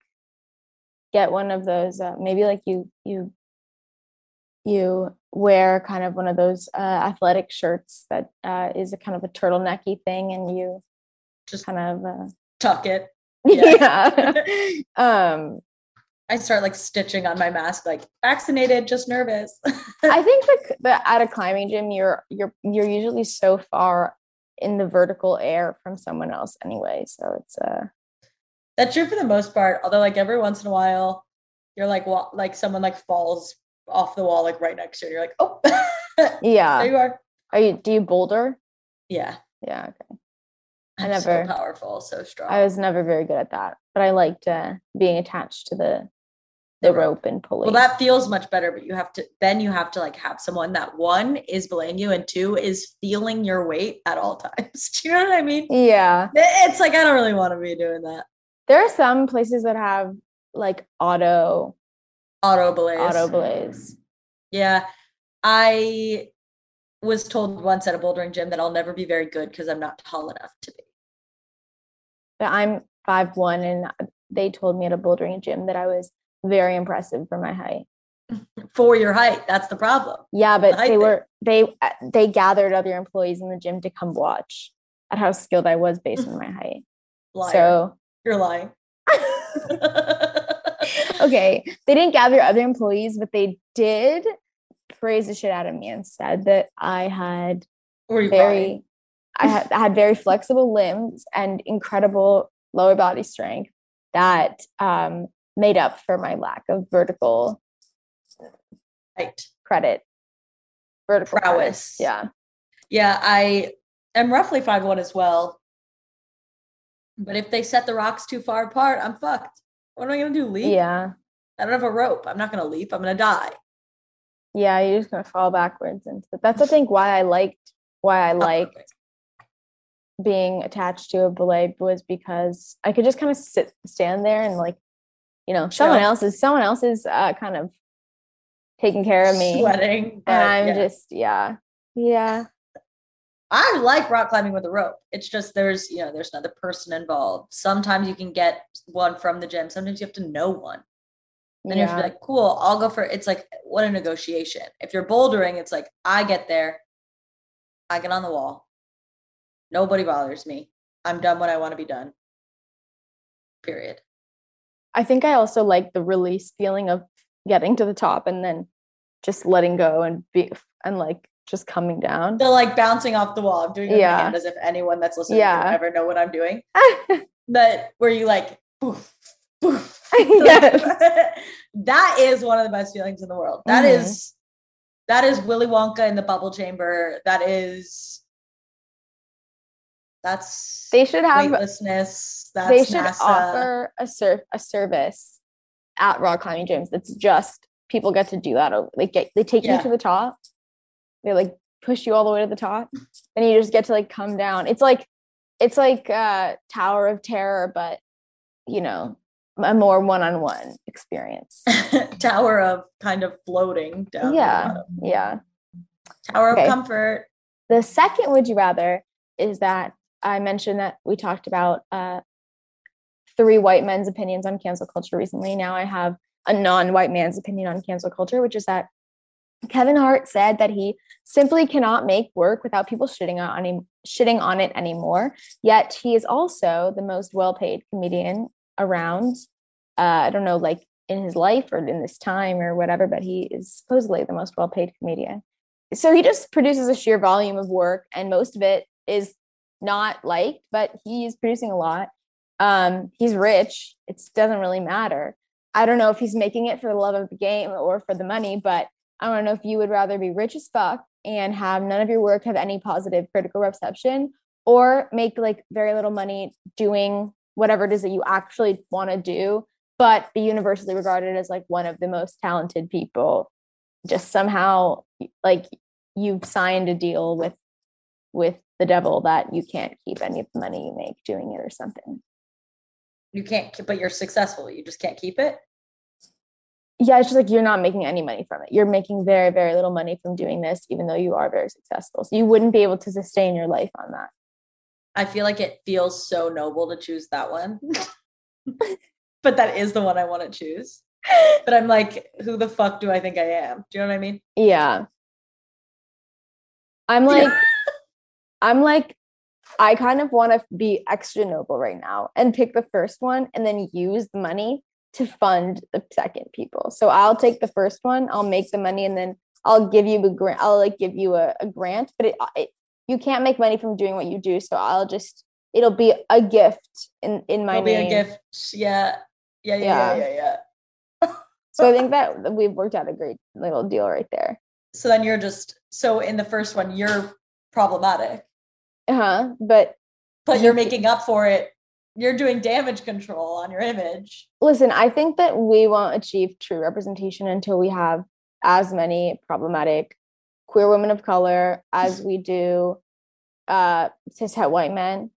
get one of those uh, maybe like you you you wear kind of one of those uh, athletic shirts that uh, is a kind of a turtlenecky thing and you
Just
kind of uh,
tuck it. [laughs]
yeah, [laughs] um
I start like stitching on my mask, like vaccinated, just nervous. [laughs]
i think [laughs] the, the at a climbing gym you're you're you're usually so far in the vertical air from someone else anyway so it's uh
That's true for the most part. Although, like every once in a while, you're like, wa- like someone like falls off the wall, like right next to you. And you're like, oh, [laughs] there
yeah
you are.
are you do you boulder
Yeah,
yeah okay I
I'm
never-
so powerful, so strong.
I was never very good at that, but I liked uh, being attached to the the
The rope.
rope and pulling.
well, that feels much better, but you have to then you have to like have someone that one is belaying you and two is feeling your weight at all [laughs] times. Do you know what I mean?
yeah,
It's like I don't really want to be doing that.
there are some places that have like auto
Auto belays.
auto belays.
Yeah. I was told once at a bouldering gym that I'll never be very good because I'm not tall enough to be.
But I'm five one, and they told me at a bouldering gym that I was very impressive for my height. [laughs]
For your height, that's the problem.
Yeah, but
height
they
thing.
were they uh, they gathered other employees in the gym to come watch at how skilled I was based on my height.
Liar.
So
You're lying. [laughs] [laughs]
okay, they didn't gather other employees, but they did praise the shit out of me and said that I had very
lying?
I had, I had very flexible limbs and incredible lower body strength that um, made up for my lack of vertical
Right.
credit. Vertical credit.
Prowess.
Yeah.
Yeah, I am roughly five one as well. But if they set the rocks too far apart, I'm fucked. What am I gonna do? Leap?
Yeah.
I don't have a rope. I'm not gonna leap. I'm gonna die.
Yeah, you're just gonna fall backwards into it. That's I mm-hmm. think why I liked why I oh, liked being attached to a belay was because I could just kind of sit stand there and like, you know, someone
Chill.
else is someone else is uh, kind of taking care of me.
sweating.
And I'm
yeah.
just yeah. Yeah.
I like rock climbing with a rope. It's just there's you know there's another person involved. Sometimes you can get one from the gym. Sometimes you have to know one. Then you have to be like, cool, I'll go for it. It's like what a negotiation. If you're bouldering, it's like I get there, I get on the wall. Nobody bothers me. I'm done when I want to be done. Period.
I think I also like the release feeling of getting to the top and then just letting go and be and like just coming down.
The like bouncing off the wall. I'm doing it
Yeah.
as if anyone that's listening
Yeah.
will ever know what I'm doing. [laughs] But where you like poof, poof.
yes.
that is one of the best feelings in the world. That is
Mhm.
that is Willy Wonka in the bubble chamber. That is that's
They should have
weightlessness. That's
they should
NASA.
offer a ser- a service at rock climbing gyms that's just people get to do that they get they take
Yeah.
you to the top they like push you all the way to the top and you just get to like come down it's like it's like uh tower of terror but you know a more one-on-one experience [laughs]
Tower of kind of floating down.
yeah yeah
Tower
Okay.
of comfort.
the second would you rather is that i mentioned that we talked about uh three white men's opinions on cancel culture recently. Now i have a non-white man's opinion on cancel culture which is that kevin hart said that he simply cannot make work without people shitting on him shitting on it anymore. Yet he is also the most well-paid comedian around uh, i don't know like in his life or in this time or whatever but he is supposedly the most well-paid comedian. So he just produces a sheer volume of work and most of it is not liked but he's producing a lot. Um he's rich. It doesn't really matter. I don't know if he's making it for the love of the game or for the money but i don't know if you would rather be rich as fuck and have none of your work have any positive critical reception or make like very little money doing whatever it is that you actually want to do but be universally regarded as like one of the most talented people. Just somehow like you've signed a deal with with the devil that you can't keep any of the money you make doing it or something.
You can't but you're successful. You just can't keep it.
Yeah, it's just like you're not making any money from it. You're making very, very little money from doing this, even though you are very successful. So you wouldn't be able to sustain your life on that.
I feel like it feels so noble to choose that one. [laughs] but that is the one I want to choose. But I'm like, who the fuck do I think I am? Do you know what I mean?
Yeah. I'm [laughs] like, I'm like, I kind of want to be extra noble right now and pick the first one and then use the money to fund the second people. So I'll take the first one, I'll make the money, and then I'll give you a grant. I'll like give you a, a grant, but it, uh, it you can't make money from doing what you do. So I'll just it'll be a gift in in my
It'll be
name.
a gift. Yeah. Yeah. Yeah. Yeah.
Yeah.
Yeah. yeah.
So I [laughs] think that we've worked out a great little deal right there.
So then you're just so in the first one, you're problematic,
Uh huh. But
but
You
you're making up for it. You're doing damage control on your image.
listen, I think that we won't achieve true representation until we have as many problematic queer women of color as we do uh cishet white men.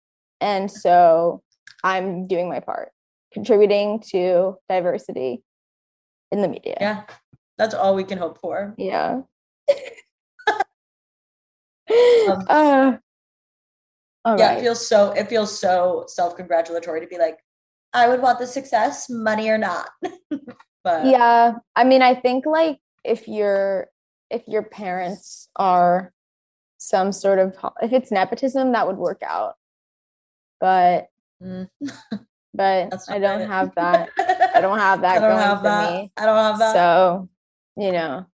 And so I'm doing my part, contributing to diversity in the media.
Yeah. That's all we can hope for.
Yeah. [laughs]
Um, [laughs]
uh, all
yeah,
right.
it feels so it feels so self-congratulatory to be like, I would want the success, money or not. [laughs] but
yeah i mean i think like if your if your parents are some sort of if it's nepotism that would work out but
mm,
but [laughs] i don't
it.
have that i don't have [laughs] that
I don't
going
have
for
that.
me
I don't have that.
so you know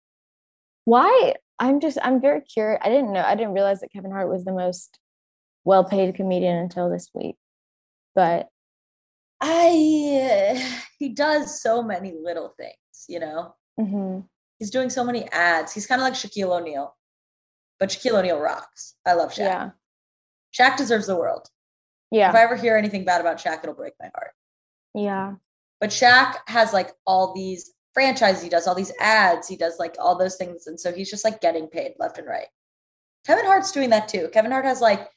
why i'm just i'm very curious i didn't know i didn't realize that kevin hart was the most well-paid comedian until this week but
I [sighs] he does so many little things, you know.
mhm.
He's doing so many ads. He's kind of like Shaquille O'Neal, but Shaquille O'Neal rocks. I love Shaq.
yeah
Shaq deserves the world.
yeah
If I ever hear anything bad about Shaq, it'll break my heart.
yeah
But Shaq has like all these franchises, he does all these ads, he does like all those things. And so he's just like getting paid left and right. Kevin Hart's doing that too. Kevin Hart has like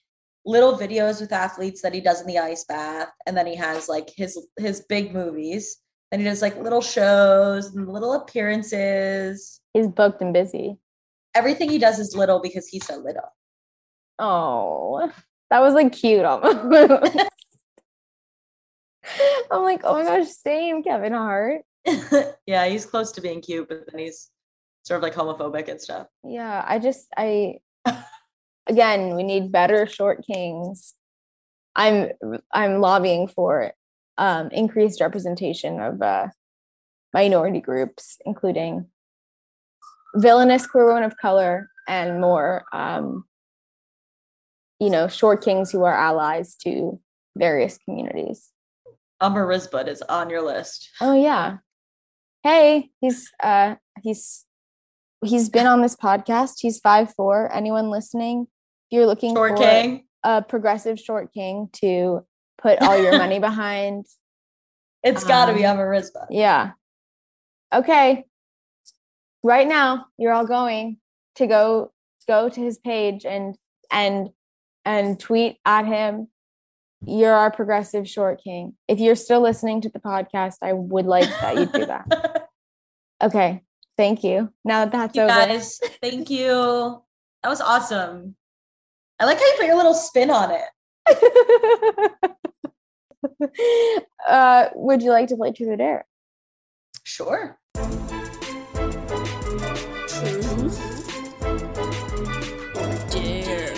little videos with athletes that he does in the ice bath. And then he has like his his big movies. Then he does like little shows and little appearances.
He's booked and busy.
Everything he does is little because he's so little.
Oh, that was like cute almost. [laughs] I'm like, oh my gosh, same Kevin Hart. [laughs]
yeah, he's close to being cute, but then he's sort of like homophobic and stuff.
Yeah, I just I [laughs] again, we need better short kings. I'm I'm lobbying for um, increased representation of uh, minority groups, including villainous queer women of color and more, um, you know, short kings who are allies to various communities.
Umar Risbut is on your list.
Oh yeah. Hey, he's uh he's he's been on this podcast. He's five four. Anyone listening? You're looking
Short
for
king.
a progressive short king to put all your money [laughs] behind,
It's got to be
Um,
Umar Risbut.
yeah. Okay. Right now, you're all going to go go to his page and and and tweet at him. You're our progressive short king. If you're still listening to the podcast, I would like that you do that. [laughs] Okay. Thank you. Now that that's
you
over.
guys, thank you. That was awesome. I like how you put your little spin on it. [laughs]
uh, would you like to play Truth or Dare?
Sure.
Truth or dare?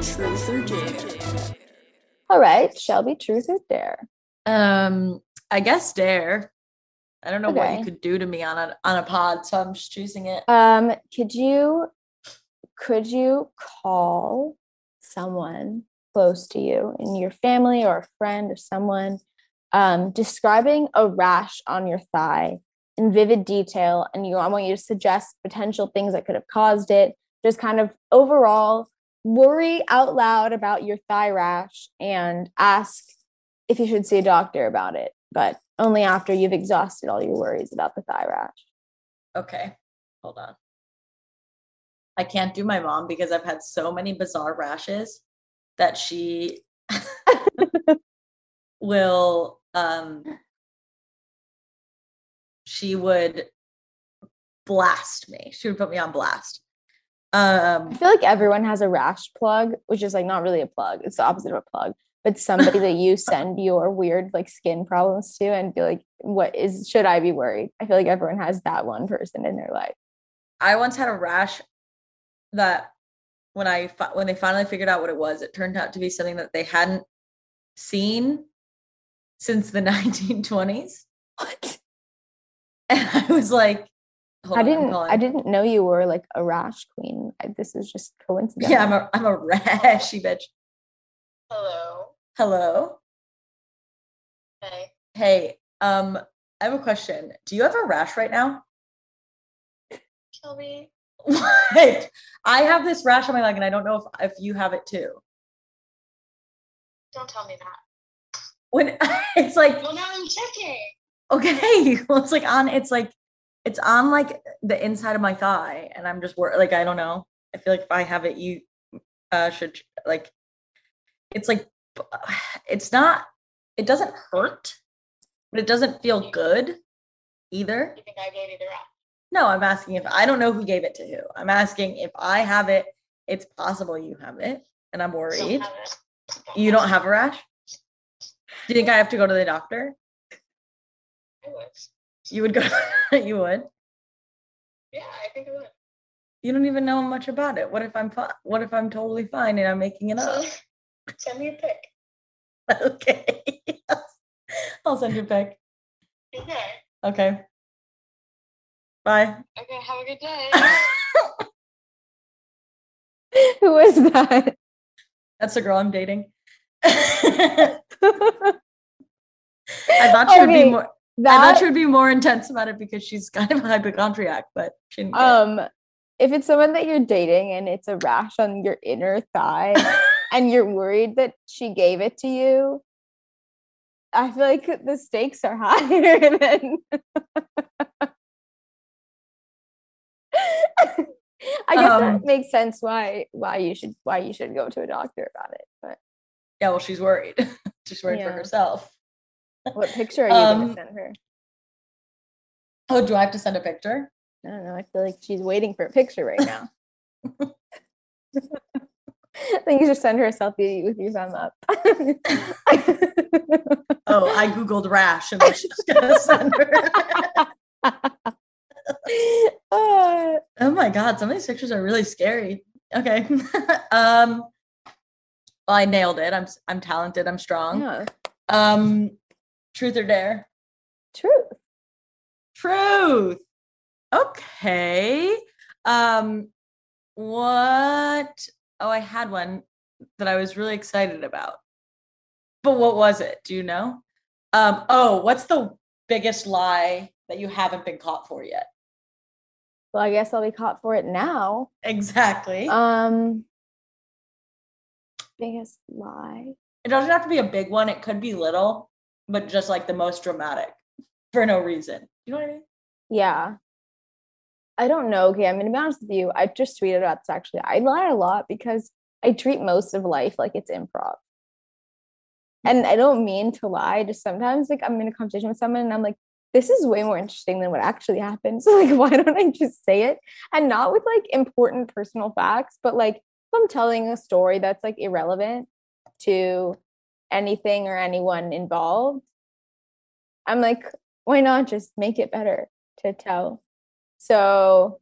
Truth or dare?
All right, Shelby, Truth or Dare?
Um, I guess dare. I don't know what you could do to me on a on a pod, so I'm just choosing it.
Um, could you could you call someone close to you in your family or a friend or someone um, describing a rash on your thigh in vivid detail? And you I want you to suggest potential things that could have caused it. Just kind of overall worry out loud about your thigh rash and ask if you should see a doctor about it but only after you've exhausted all your worries about the thigh rash.
Okay, hold on. I can't do my mom because I've had so many bizarre rashes that she [laughs] will um she would blast me. She would put me on blast. Um I
feel like everyone has a rash plug, which is like not really a plug. It's the opposite of a plug, but somebody that you [laughs] send your weird like skin problems to and be like, what is, should I be worried? I feel like everyone has that one person in their life.
I once had a rash that when I fi- when they finally figured out what it was, it turned out to be something that they hadn't seen since the [laughs] 1920s.
What?
And I was like, hold
I didn't, I didn't know you were like a rash queen. I, this is just coincidence.
Yeah, I'm a I'm a [laughs] rashy bitch.
Hello.
Hello.
Hey.
Hey, um, I have a question. Do you have a rash right now?
Shelby.
What? I have this rash on my leg, and I don't know if if you have it too.
Don't tell me that.
When [laughs] it's like
Well, now I'm checking.
okay, [laughs] well, it's like on it's like it's on like the inside of my thigh, and I'm just wor- like I don't know. I feel like if I have it, you uh should like. It's like [sighs] it's not. It doesn't hurt, but it doesn't feel good either.
You think I gave you the rash?
No, I'm asking if I don't know who gave it to who. I'm asking if I have it. It's possible you have it, and I'm worried. You don't have a rash. Do you think I have to go to the doctor?
I would.
You would go. [laughs] you would.
Yeah, I think I would.
You don't even know much about it. What if I'm fine? What if I'm totally fine and I'm making it up? [laughs]
Send me a pic. [laughs]
okay. I'll send you a pic.
Okay.
Okay. Bye.
Okay. Have a good day. [laughs]
Who is that?
That's the girl I'm dating. [laughs] I thought she would be more. I
That,
thought she would be more intense about it because she's [laughs] kind of a hypochondriac, but she didn't.
um, if it's someone that you're dating and it's a rash on your inner thigh and you're worried that she gave it to you, I feel like the stakes are higher than. [laughs] I guess
Um,
that makes sense why why you should why you should go to a doctor about it. But
Yeah, well, she's worried. [laughs] she's worried for herself.
what picture are you
Um,
gonna send her?
Oh, do I have to send a picture?
I don't know. I feel like she's waiting for a picture right now. [laughs] I think you should send her a selfie with your thumb up.
Oh, I googled rash and I was just gonna send her. [laughs]
Uh,
oh my god, some of these pictures are really scary. Okay. [laughs] um well, I nailed it. I'm I'm talented, I'm strong.
yeah,
Um truth or dare?
truth.
Truth. Okay. Um what oh I had one that I was really excited about. But what was it? Do you know? Um oh, what's the biggest lie that you haven't been caught for yet?
Well, I guess I'll be caught for it now.
Exactly.
Um, biggest lie.
it doesn't have to be a big one, it could be little, but just like the most dramatic for no reason. You know what I mean?
Yeah. I don't know. Okay, I'm gonna be honest with you. I just tweeted about this actually. I lie a lot because I treat most of life like it's improv. And I don't mean to lie, just sometimes like I'm in a conversation with someone and I'm like, this is way more interesting than what actually happened. [laughs] So like why don't I just say it? And not with like important personal facts, but like if I'm telling a story that's like irrelevant to anything or anyone involved, I'm like, why not just make it better to tell? So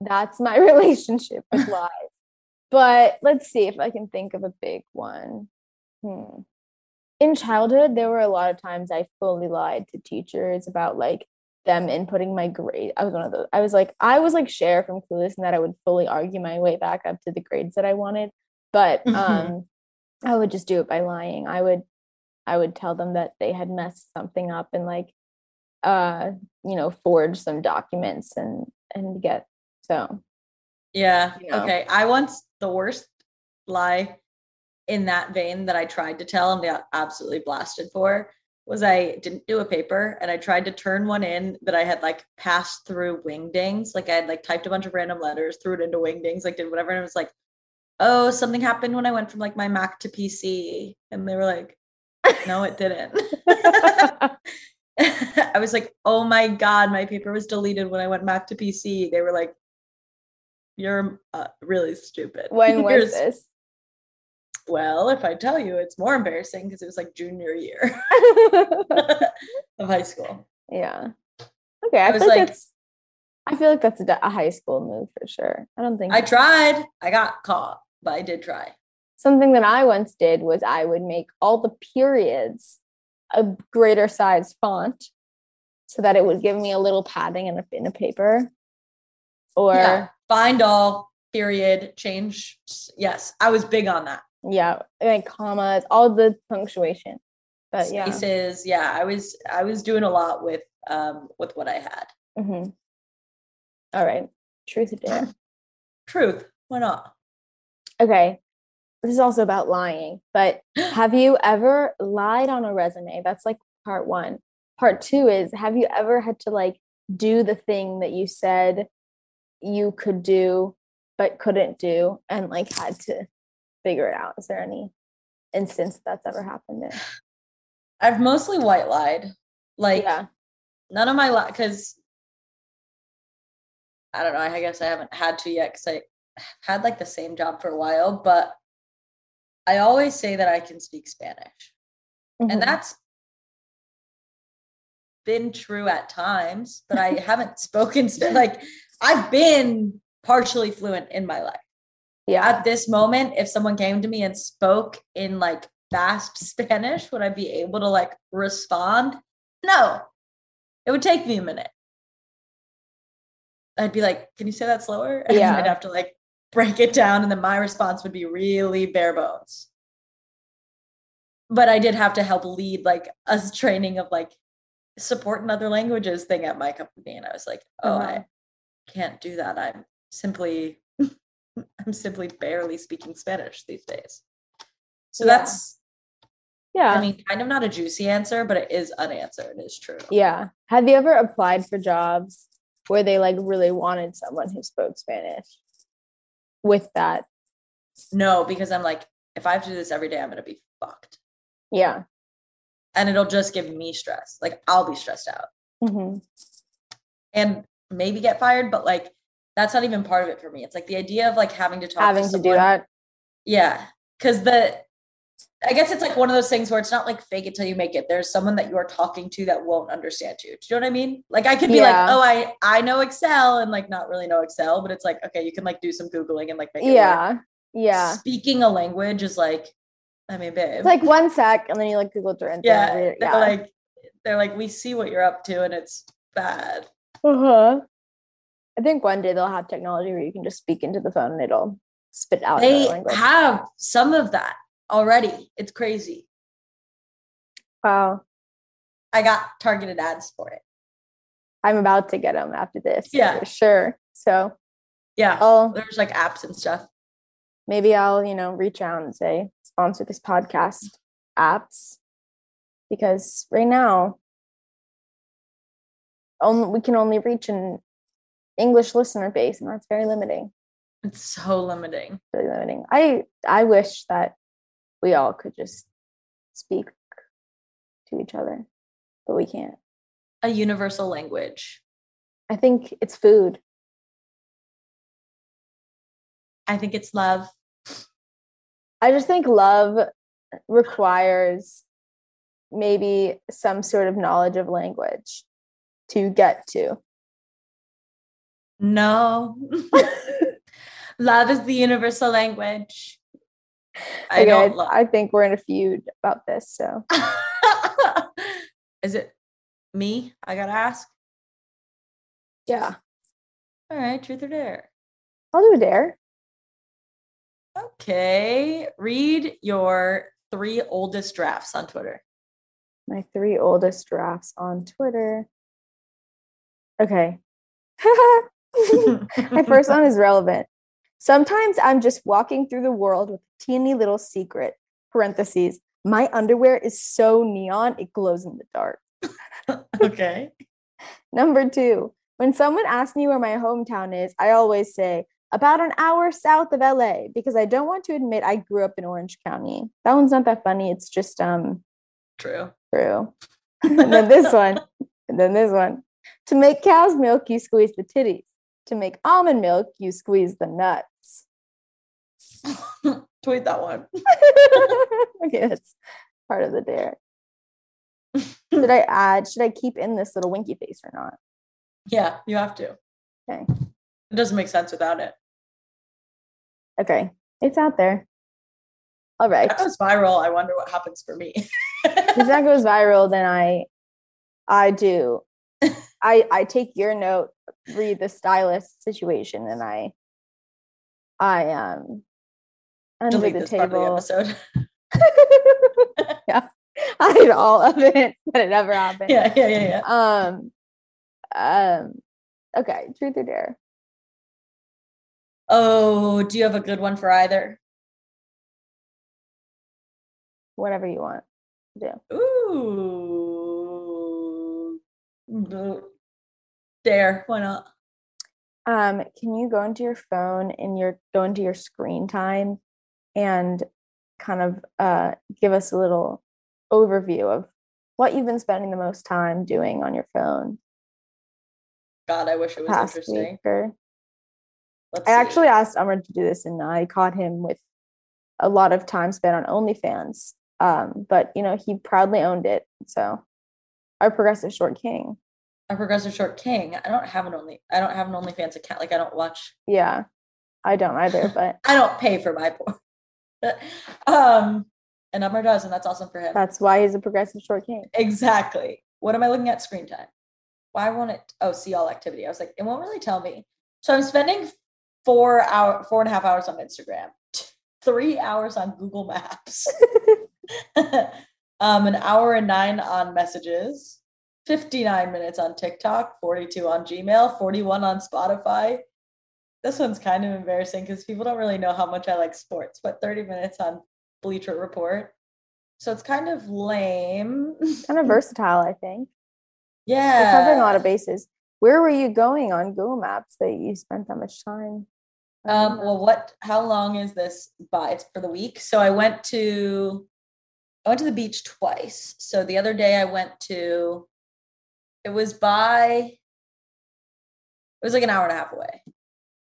that's my [laughs] relationship with [laughs] lies. But let's see if I can think of a big one. Hmm. In childhood, there were a lot of times I fully lied to teachers about like them inputting my grade. I was one of those. I was like, I was like Cher from Clueless, and that I would fully argue my way back up to the grades that I wanted. But
Mhm.
um, I would just do it by lying. I would, I would tell them that they had messed something up and like, uh, you know, forge some documents and and get so.
Yeah.
You know?
Okay. I once the worst lie in that vein that I tried to tell and got absolutely blasted for was I didn't do a paper and I tried to turn one in that I had like passed through wingdings. Like I had like typed a bunch of random letters, threw it into wingdings, like did whatever. And it was like, oh, something happened when I went from like my Mac to PC. And they were like, no, it didn't. [laughs] I was like, oh my God, my paper was deleted when I went Mac to PC. They were like, you're uh, really stupid.
when [laughs] was this?
Well, if I tell you, it's more embarrassing because it was like junior year [laughs] [laughs] of high school.
yeah. Okay, I,
I was
feel like,
like-
that's. I feel like that's a, a high school move for sure. I don't think
I tried. I got caught, but I did try.
something that I once did was I would make all the periods a greater size font so that it would give me a little padding in a in a paper. Or
yeah, Find all, period, change. Yes, I was big on that.
Like commas, all the punctuation. But yeah.
Spaces. Yeah, I was I was doing a lot with um with what I had.
mhm. All right. Truth or dare. [clears throat]
Truth. Why not?
Okay. This is also about lying, but [gasps] have you ever lied on a resume? That's like part one. Part two is have you ever had to like do the thing that you said you could do but couldn't do and like had to figure it out? Is there any instance that's ever happened in?
I've mostly white lied. Like
yeah.
none of my li because I don't know. I guess I haven't had to yet because I had like the same job for a while, but I always say that I can speak Spanish.
Mhm.
And that's been true at times, but I haven't spoken Sp- [laughs] like I've been partially fluent in my life.
Yeah.
At this moment, if someone came to me and spoke in like fast [laughs] Spanish, would I be able to like respond? No. It would take me a minute. I'd be like, can you say that slower? [laughs] And
Yeah.
I'd have to like break it down, and then my response would be really bare bones. But I did have to help lead like a training of like support in other languages thing at my company. And I was like, oh,
Uh-huh.
I can't do that. I'm simply I'm simply barely speaking Spanish these days. So
Yeah.
that's
Yeah.
I mean, kind of not a juicy answer, but it is an answer. It is true.
yeah. Have you ever applied for jobs where they like really wanted someone who spoke Spanish with that?
No, because I'm like, if I have to do this every day, I'm gonna be fucked.
Yeah.
And it'll just give me stress. Like I'll be stressed out
hmm
and maybe get fired, but like that's not even part of it for me. It's like the idea of like having to talk
Having
to,
to do that.
Yeah. Cause the I guess it's like one of those things where it's not like fake it till you make it. There's someone that you are talking to that won't understand you. Do you know what I mean? Like I could be
Yeah.
like, oh, I I know Excel and like not really know Excel, but it's like, okay, you can like do some Googling and like make it work.
Yeah. Yeah.
Speaking a language is like, I mean, babe.
It's like one sec, and then you like Google Translate.
yeah,
it.
they're
yeah.
like they're like, we see what you're up to and it's bad.
uh-huh. I think one day they'll have technology where you can just speak into the phone and it'll spit out
They
language.
have some of that already. It's crazy.
wow.
I got targeted ads for it.
I'm about to get them after this.
Yeah.
For sure. So
Yeah.
I'll
There's like apps and stuff.
maybe I'll, you know, reach out and say, sponsor this podcast apps. Because right now, only we can only reach an English listener base, and that's very limiting.
It's so limiting.
Really limiting. I I wish that we all could just speak to each other, but we can't.
A universal language.
I think it's food.
I think it's love.
I just think love requires maybe some sort of knowledge of language to get to.
No. [laughs] love is the universal language. I
Okay,
don't love.
I think we're in a feud about this. So [laughs]
is it me? I gotta ask.
yeah,
All right, truth or dare.
I'll do a dare.
Okay. Read your three oldest drafts on Twitter.
My three oldest drafts on Twitter. Okay. [laughs] My first one is relevant. Sometimes I'm just walking through the world with a teeny little secret. Parentheses. My underwear is so neon it glows in the dark. [laughs]
okay.
Number two, when someone asks me where my hometown is, I always say about an hour south of LA because I don't want to admit I grew up in Orange County. That one's not that funny. It's just um
True.
true. and then this one, [laughs] and then this one. To make cow's milk, you squeeze the titties. To make almond milk, you squeeze the nuts. [laughs]
Tweet that one. [laughs]
okay, that's part of the dare. [laughs] Should I add? Should I keep in this little winky face or not?
Yeah, you have to.
Okay.
It doesn't make sense without it.
Okay, it's out there. All right.
If that goes viral. I wonder what happens for me.
if that goes viral, then I, I do, I I take your note, read the stylist situation, and I, I um, under
Delete
the
this part of the
table.
episode. [laughs]
yeah, hide all of it [laughs] but it never happened.
yeah, yeah, yeah, yeah.
Um, um, okay, truth or dare?
Oh, do you have a good one for either?
Whatever you want. to do.
Ooh. Dare. Why not?
Um, can you go into your phone and your go into your screen time and kind of uh give us a little overview of what you've been spending the most time doing on your phone
God, I wish it was interesting.
or I actually asked Amr to do this and I caught him with a lot of time spent on OnlyFans. Um, but you know, he proudly owned it. So our progressive short king.
A progressive short king. I don't have an only. I don't have an OnlyFans account. Like I don't watch.
Yeah. I don't either, [laughs] but
I don't pay for my porn. [laughs] um, and Umar does, and that's awesome for him.
that's why he's a progressive short king.
Exactly. What am I looking at? Screen time. Why won't it? Oh, see all activity. I was like, it won't really tell me. So I'm spending four hour, four and a half hours on Instagram, three hours on Google Maps, [laughs] um, an hour and nine on messages, 59 minutes on TikTok, 42 on Gmail, 41 on Spotify. This one's kind of embarrassing because people don't really know how much I like sports, but 30 minutes on Bleacher Report. So it's kind of lame.
Kind of versatile, I think.
yeah.
You're covering a lot of bases. Where were you going on Google Maps that you spent that much time?
Um, well, what? How long is this by? It's for the week. So I went to, I went to the beach twice. So the other day I went to, it was by, it was like an hour and a half away.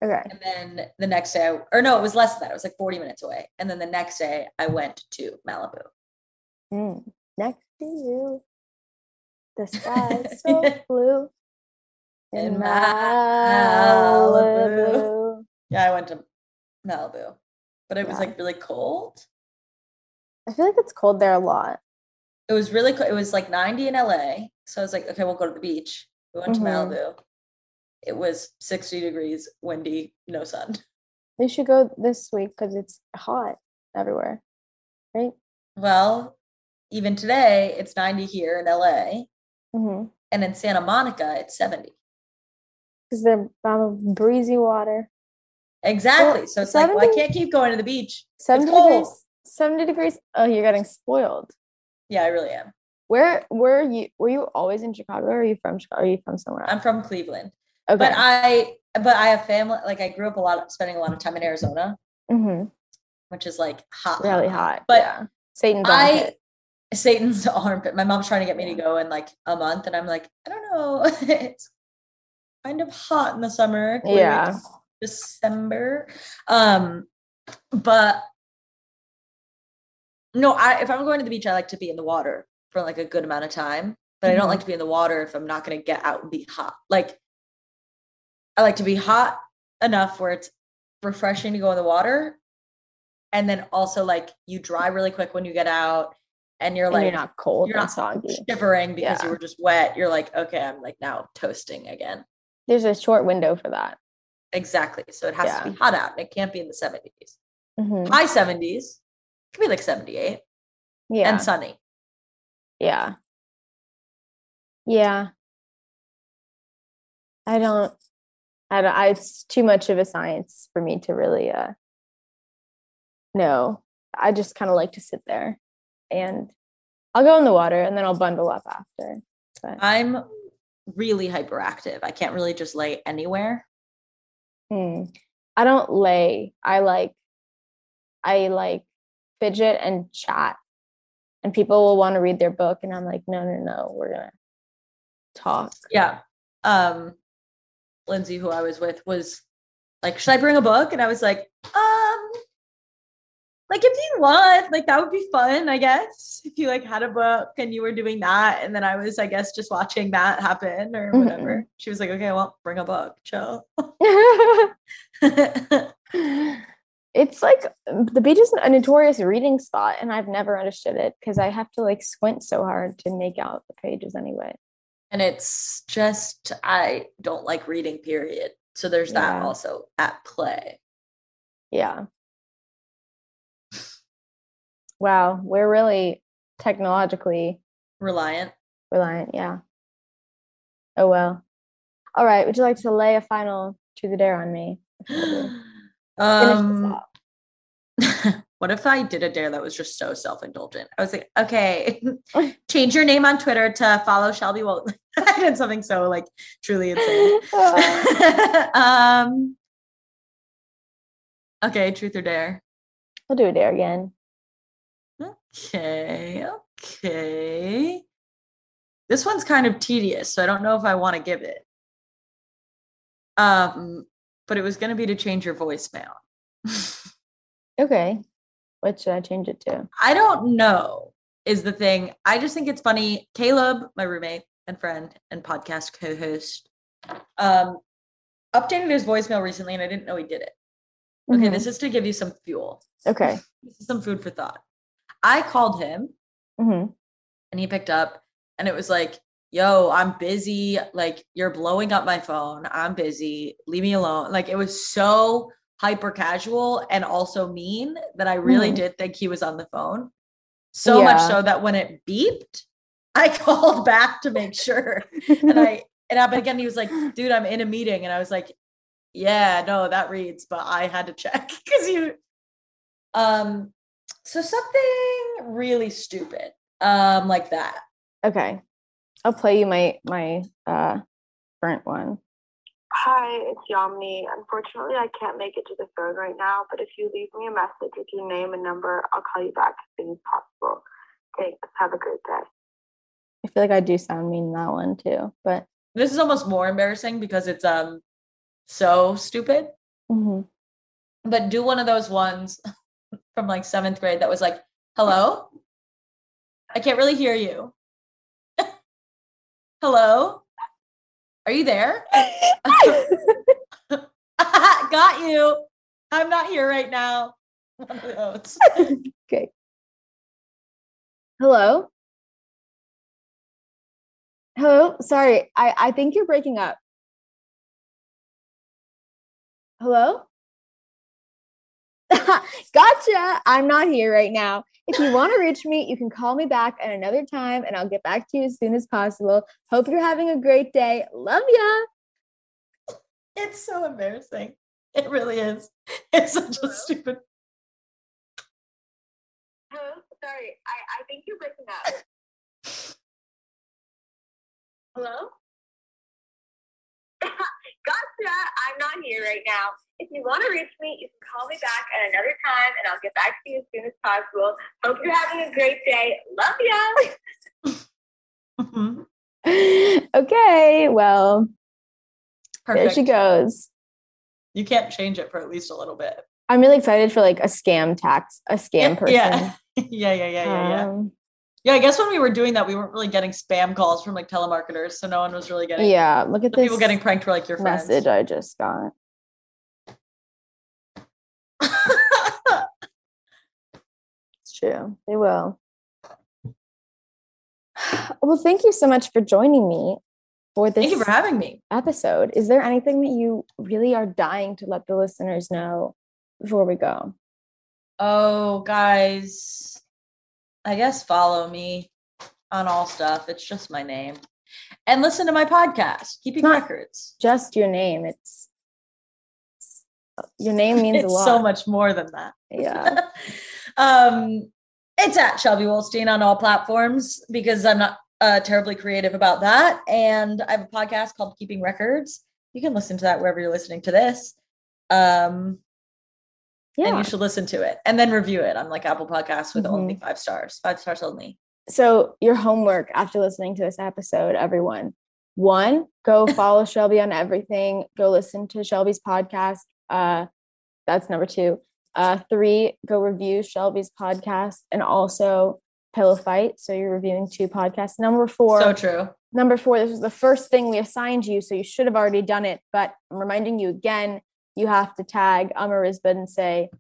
Okay.
And then the next day, I, or no, it was less than that. It was like forty minutes away. And then the next day I went to Malibu.
Mm. Next to you, the sky's so [laughs] blue.
In
In
Malibu.
Malibu.
Yeah, I went to Malibu, but it was
Yeah.
like really cold.
I feel like it's cold there a lot.
It was really cool. It was like 90 in LA. So I was like, okay, we'll go to the beach. We went
Mhm.
to Malibu. It was 60 degrees, windy, no sun.
We should go this week because it's hot everywhere, right?
Well, even today, it's 90 here in LA.
Mm-hmm.
And in Santa Monica, it's 70.
Because they're um, breezy water.
Exactly. so it's like, well, I can't keep going to the beach.
70
cold.
degrees. 70 degrees. Oh, you're getting spoiled.
Yeah, I really am.
Where were you? Were you always in Chicago? Or are you from Chicago? Are you from somewhere else?
I'm from Cleveland.
Okay.
But I but I have family like I grew up a lot spending a lot of time in Arizona,
hmm
which is like hot.
Really hot.
But
yeah. Satan's
I
armpit.
Satan's [laughs] armpit. My mom's trying to get me to go in like a month, and I'm like, I don't know. [laughs] it's kind of hot in the summer.
Yeah.
December. Um, but no, I if I'm going to the beach, I like to be in the water for like a good amount of time. But I don't
Mhm.
like to be in the water if I'm not gonna get out and be hot. Like I like to be hot enough where it's refreshing to go in the water. And then also like you dry really quick when you get out and you're
And
like
you're not cold
you're not
soggy.
shivering because you were just wet. You're like, okay, I'm like now toasting again.
There's a short window for that.
Exactly. So it has to be hot out and it can't be in the 70s.
Mhm.
High 70s. Could be like 78
Yeah.
and sunny.
Yeah. Yeah. I don't I don't I it's too much of a science for me to really uh know. I just kind of like to sit there and I'll go in the water and then I'll bundle up after. But
I'm really hyperactive. I can't really just lay anywhere.
hmm. I don't lay. I like I like fidget and chat. And people will want to read their book and I'm like, no, no, no, we're gonna talk.
Yeah. Um Lindsay, who I was with, was like, should I bring a book? And I was like, um, like if you want, like that would be fun, I guess. If you like had a book and you were doing that, and then I was, I guess, just watching that happen or
Mhm.
whatever. She was like, okay, well, bring a book, chill. [laughs] [laughs] [laughs]
it's like um, the beach is a notorious reading spot and i've never understood it because i have to like squint so hard to make out the pages anyway
and it's just I don't like reading, period. So there's that
Yeah.
also at play.
yeah wow we're really technologically
Reliant.
reliant yeah oh well all right would you like to lay a final truth or dare on me [gasps]
um [laughs] what if I did a dare that was just so self-indulgent? I was like, okay, [laughs] [laughs] change your name on Twitter to follow Shelby Walt. I did something so like truly insane. um okay, truth or dare.
we'll do a dare again
Okay, okay. This one's kind of tedious, so I don't know if I want to give it. Um, but it was gonna be to change your voicemail.
okay what should i change it to
I don't know is the thing. I just think it's funny. Caleb, my roommate and friend and podcast co-host, um, updated his voicemail recently, and I didn't know he did it. Okay,
Mhm.
this is to give you some fuel.
okay
This is some food for thought. I called him
hmm
and he picked up and it was like yo i'm busy like you're blowing up my phone i'm busy leave me alone like it was so hyper casual and also mean that i really
Mhm.
did think he was on the phone so much so that when it beeped i [laughs] called back to make sure and i [laughs] it happened again he was like dude i'm in a meeting and i was like yeah no that reads but i had to check [laughs] because you um So something really stupid, um, like that.
Okay. I'll play you my my uh burnt one.
Hi, it's Yamini. Unfortunately, I can't make it to the phone right now, but if you leave me a message with your name and number, I'll call you back as soon as possible. Thanks. Have a great day.
I feel like I do sound mean in that one too, but
This is almost more embarrassing because it's um so stupid.
mhm.
But do one of those ones [laughs] from like seventh grade that was like, "Hello, I can't really hear you. Hello, are you there? [laughs] [laughs] Got you. I'm not here right now." [laughs] One of those.
okay. Hello? Hello? Sorry. I I think you're breaking up. Hello? [laughs] gotcha. I'm not here right now. If you want to reach me, you can call me back at another time and I'll get back to you as soon as possible. Hope you're having a great day. Love ya.
It's so embarrassing. It really is. [laughs] It's such a stupid.
Hello? Sorry, I, I think you're breaking up. Hello? [laughs] gotcha. I'm not here right now. If you want to reach me, you can call me back at another time and I'll get back to you as soon as possible. Hope you're having a great day. Love ya.
Mhm. [laughs]
okay, well,
Perfect.
there she goes.
You can't change it for at least a little bit.
I'm really excited for like a scam tax, a scam person.
Yeah. [laughs] yeah, yeah, yeah, yeah, yeah.
Um,
Yeah, I guess when we were doing that, we weren't really getting spam calls from like telemarketers, so no one was really getting.
yeah, look at
the
this
people getting pranked were like your friends.
message I just got. It's true. They will. Well, thank you so much for joining me for this
Thank you for having me.
episode. Is there anything that you really are dying to let the listeners know before we go?
Oh, guys, I guess follow me on all stuff. It's just my name, and listen to my podcast, Keeping
Not-
Records.
Just your name. It's uh, your name [laughs] means a lot.
so much more than that.
Yeah. [laughs]
um, it's at Shelby Wolstein on all platforms because I'm not uh, terribly creative about that. And I have a podcast called Keeping Records. You can listen to that wherever you're listening to this. Um, and you should listen to it and then review it on like Apple Podcasts with
Mhm.
only five stars, five stars only.
So, your homework after listening to this episode, everyone one, go [laughs] follow Shelby on everything. Go listen to Shelby's podcast. Uh, that's number two. Uh, three, go review Shelby's podcast and also Pillow Fight. So, you're reviewing two podcasts. Number four,
So true.
number four, this was the first thing we assigned you. So, you should have already done it. But I'm reminding you again, you have to tag Amar Risbad and say,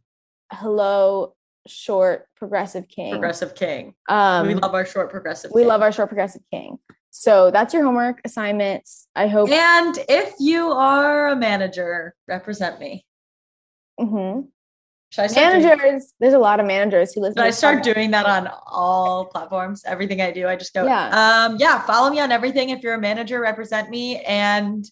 hello, short progressive king.
Progressive King.
Um,
we love our short progressive.
we
King.
love our short progressive king. So that's your homework assignments. I hope.
And if you are a manager, represent me.
Mhm.
Should I start doing-
Managers, there's a lot of managers who listen.
Should I start
podcast.
doing that on all platforms? Everything I do, I just go,
Yeah.
um, yeah, follow me on everything. If you're a manager, represent me and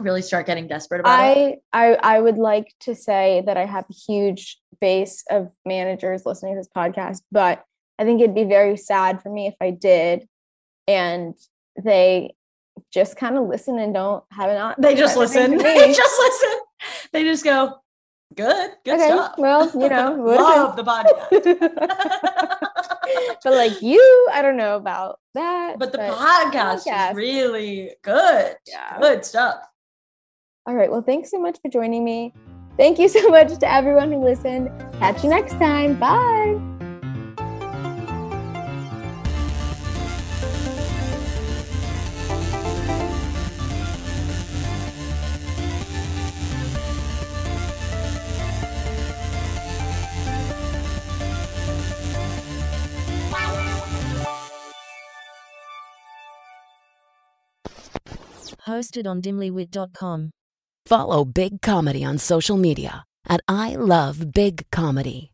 really start getting desperate about it.
I, I I would like to say that I have a huge base of managers listening to this podcast, but I think it'd be very sad for me if I did, and they just kind of listen and don't have an.
They just listen. [laughs] They just listen. They just go, good, good
Okay,
stuff.
well, you know, [laughs]
love the podcast. [laughs] [laughs]
but like you, I don't know about that.
but the podcast,
podcast.
is really good.
Yeah.
Good stuff.
All right. Well, thanks so much for joining me. Thank you so much to everyone who listened. Catch you next time. Bye.
Hosted on dimlywit.com.
Follow Big Comedy on social media at I Love Big Comedy.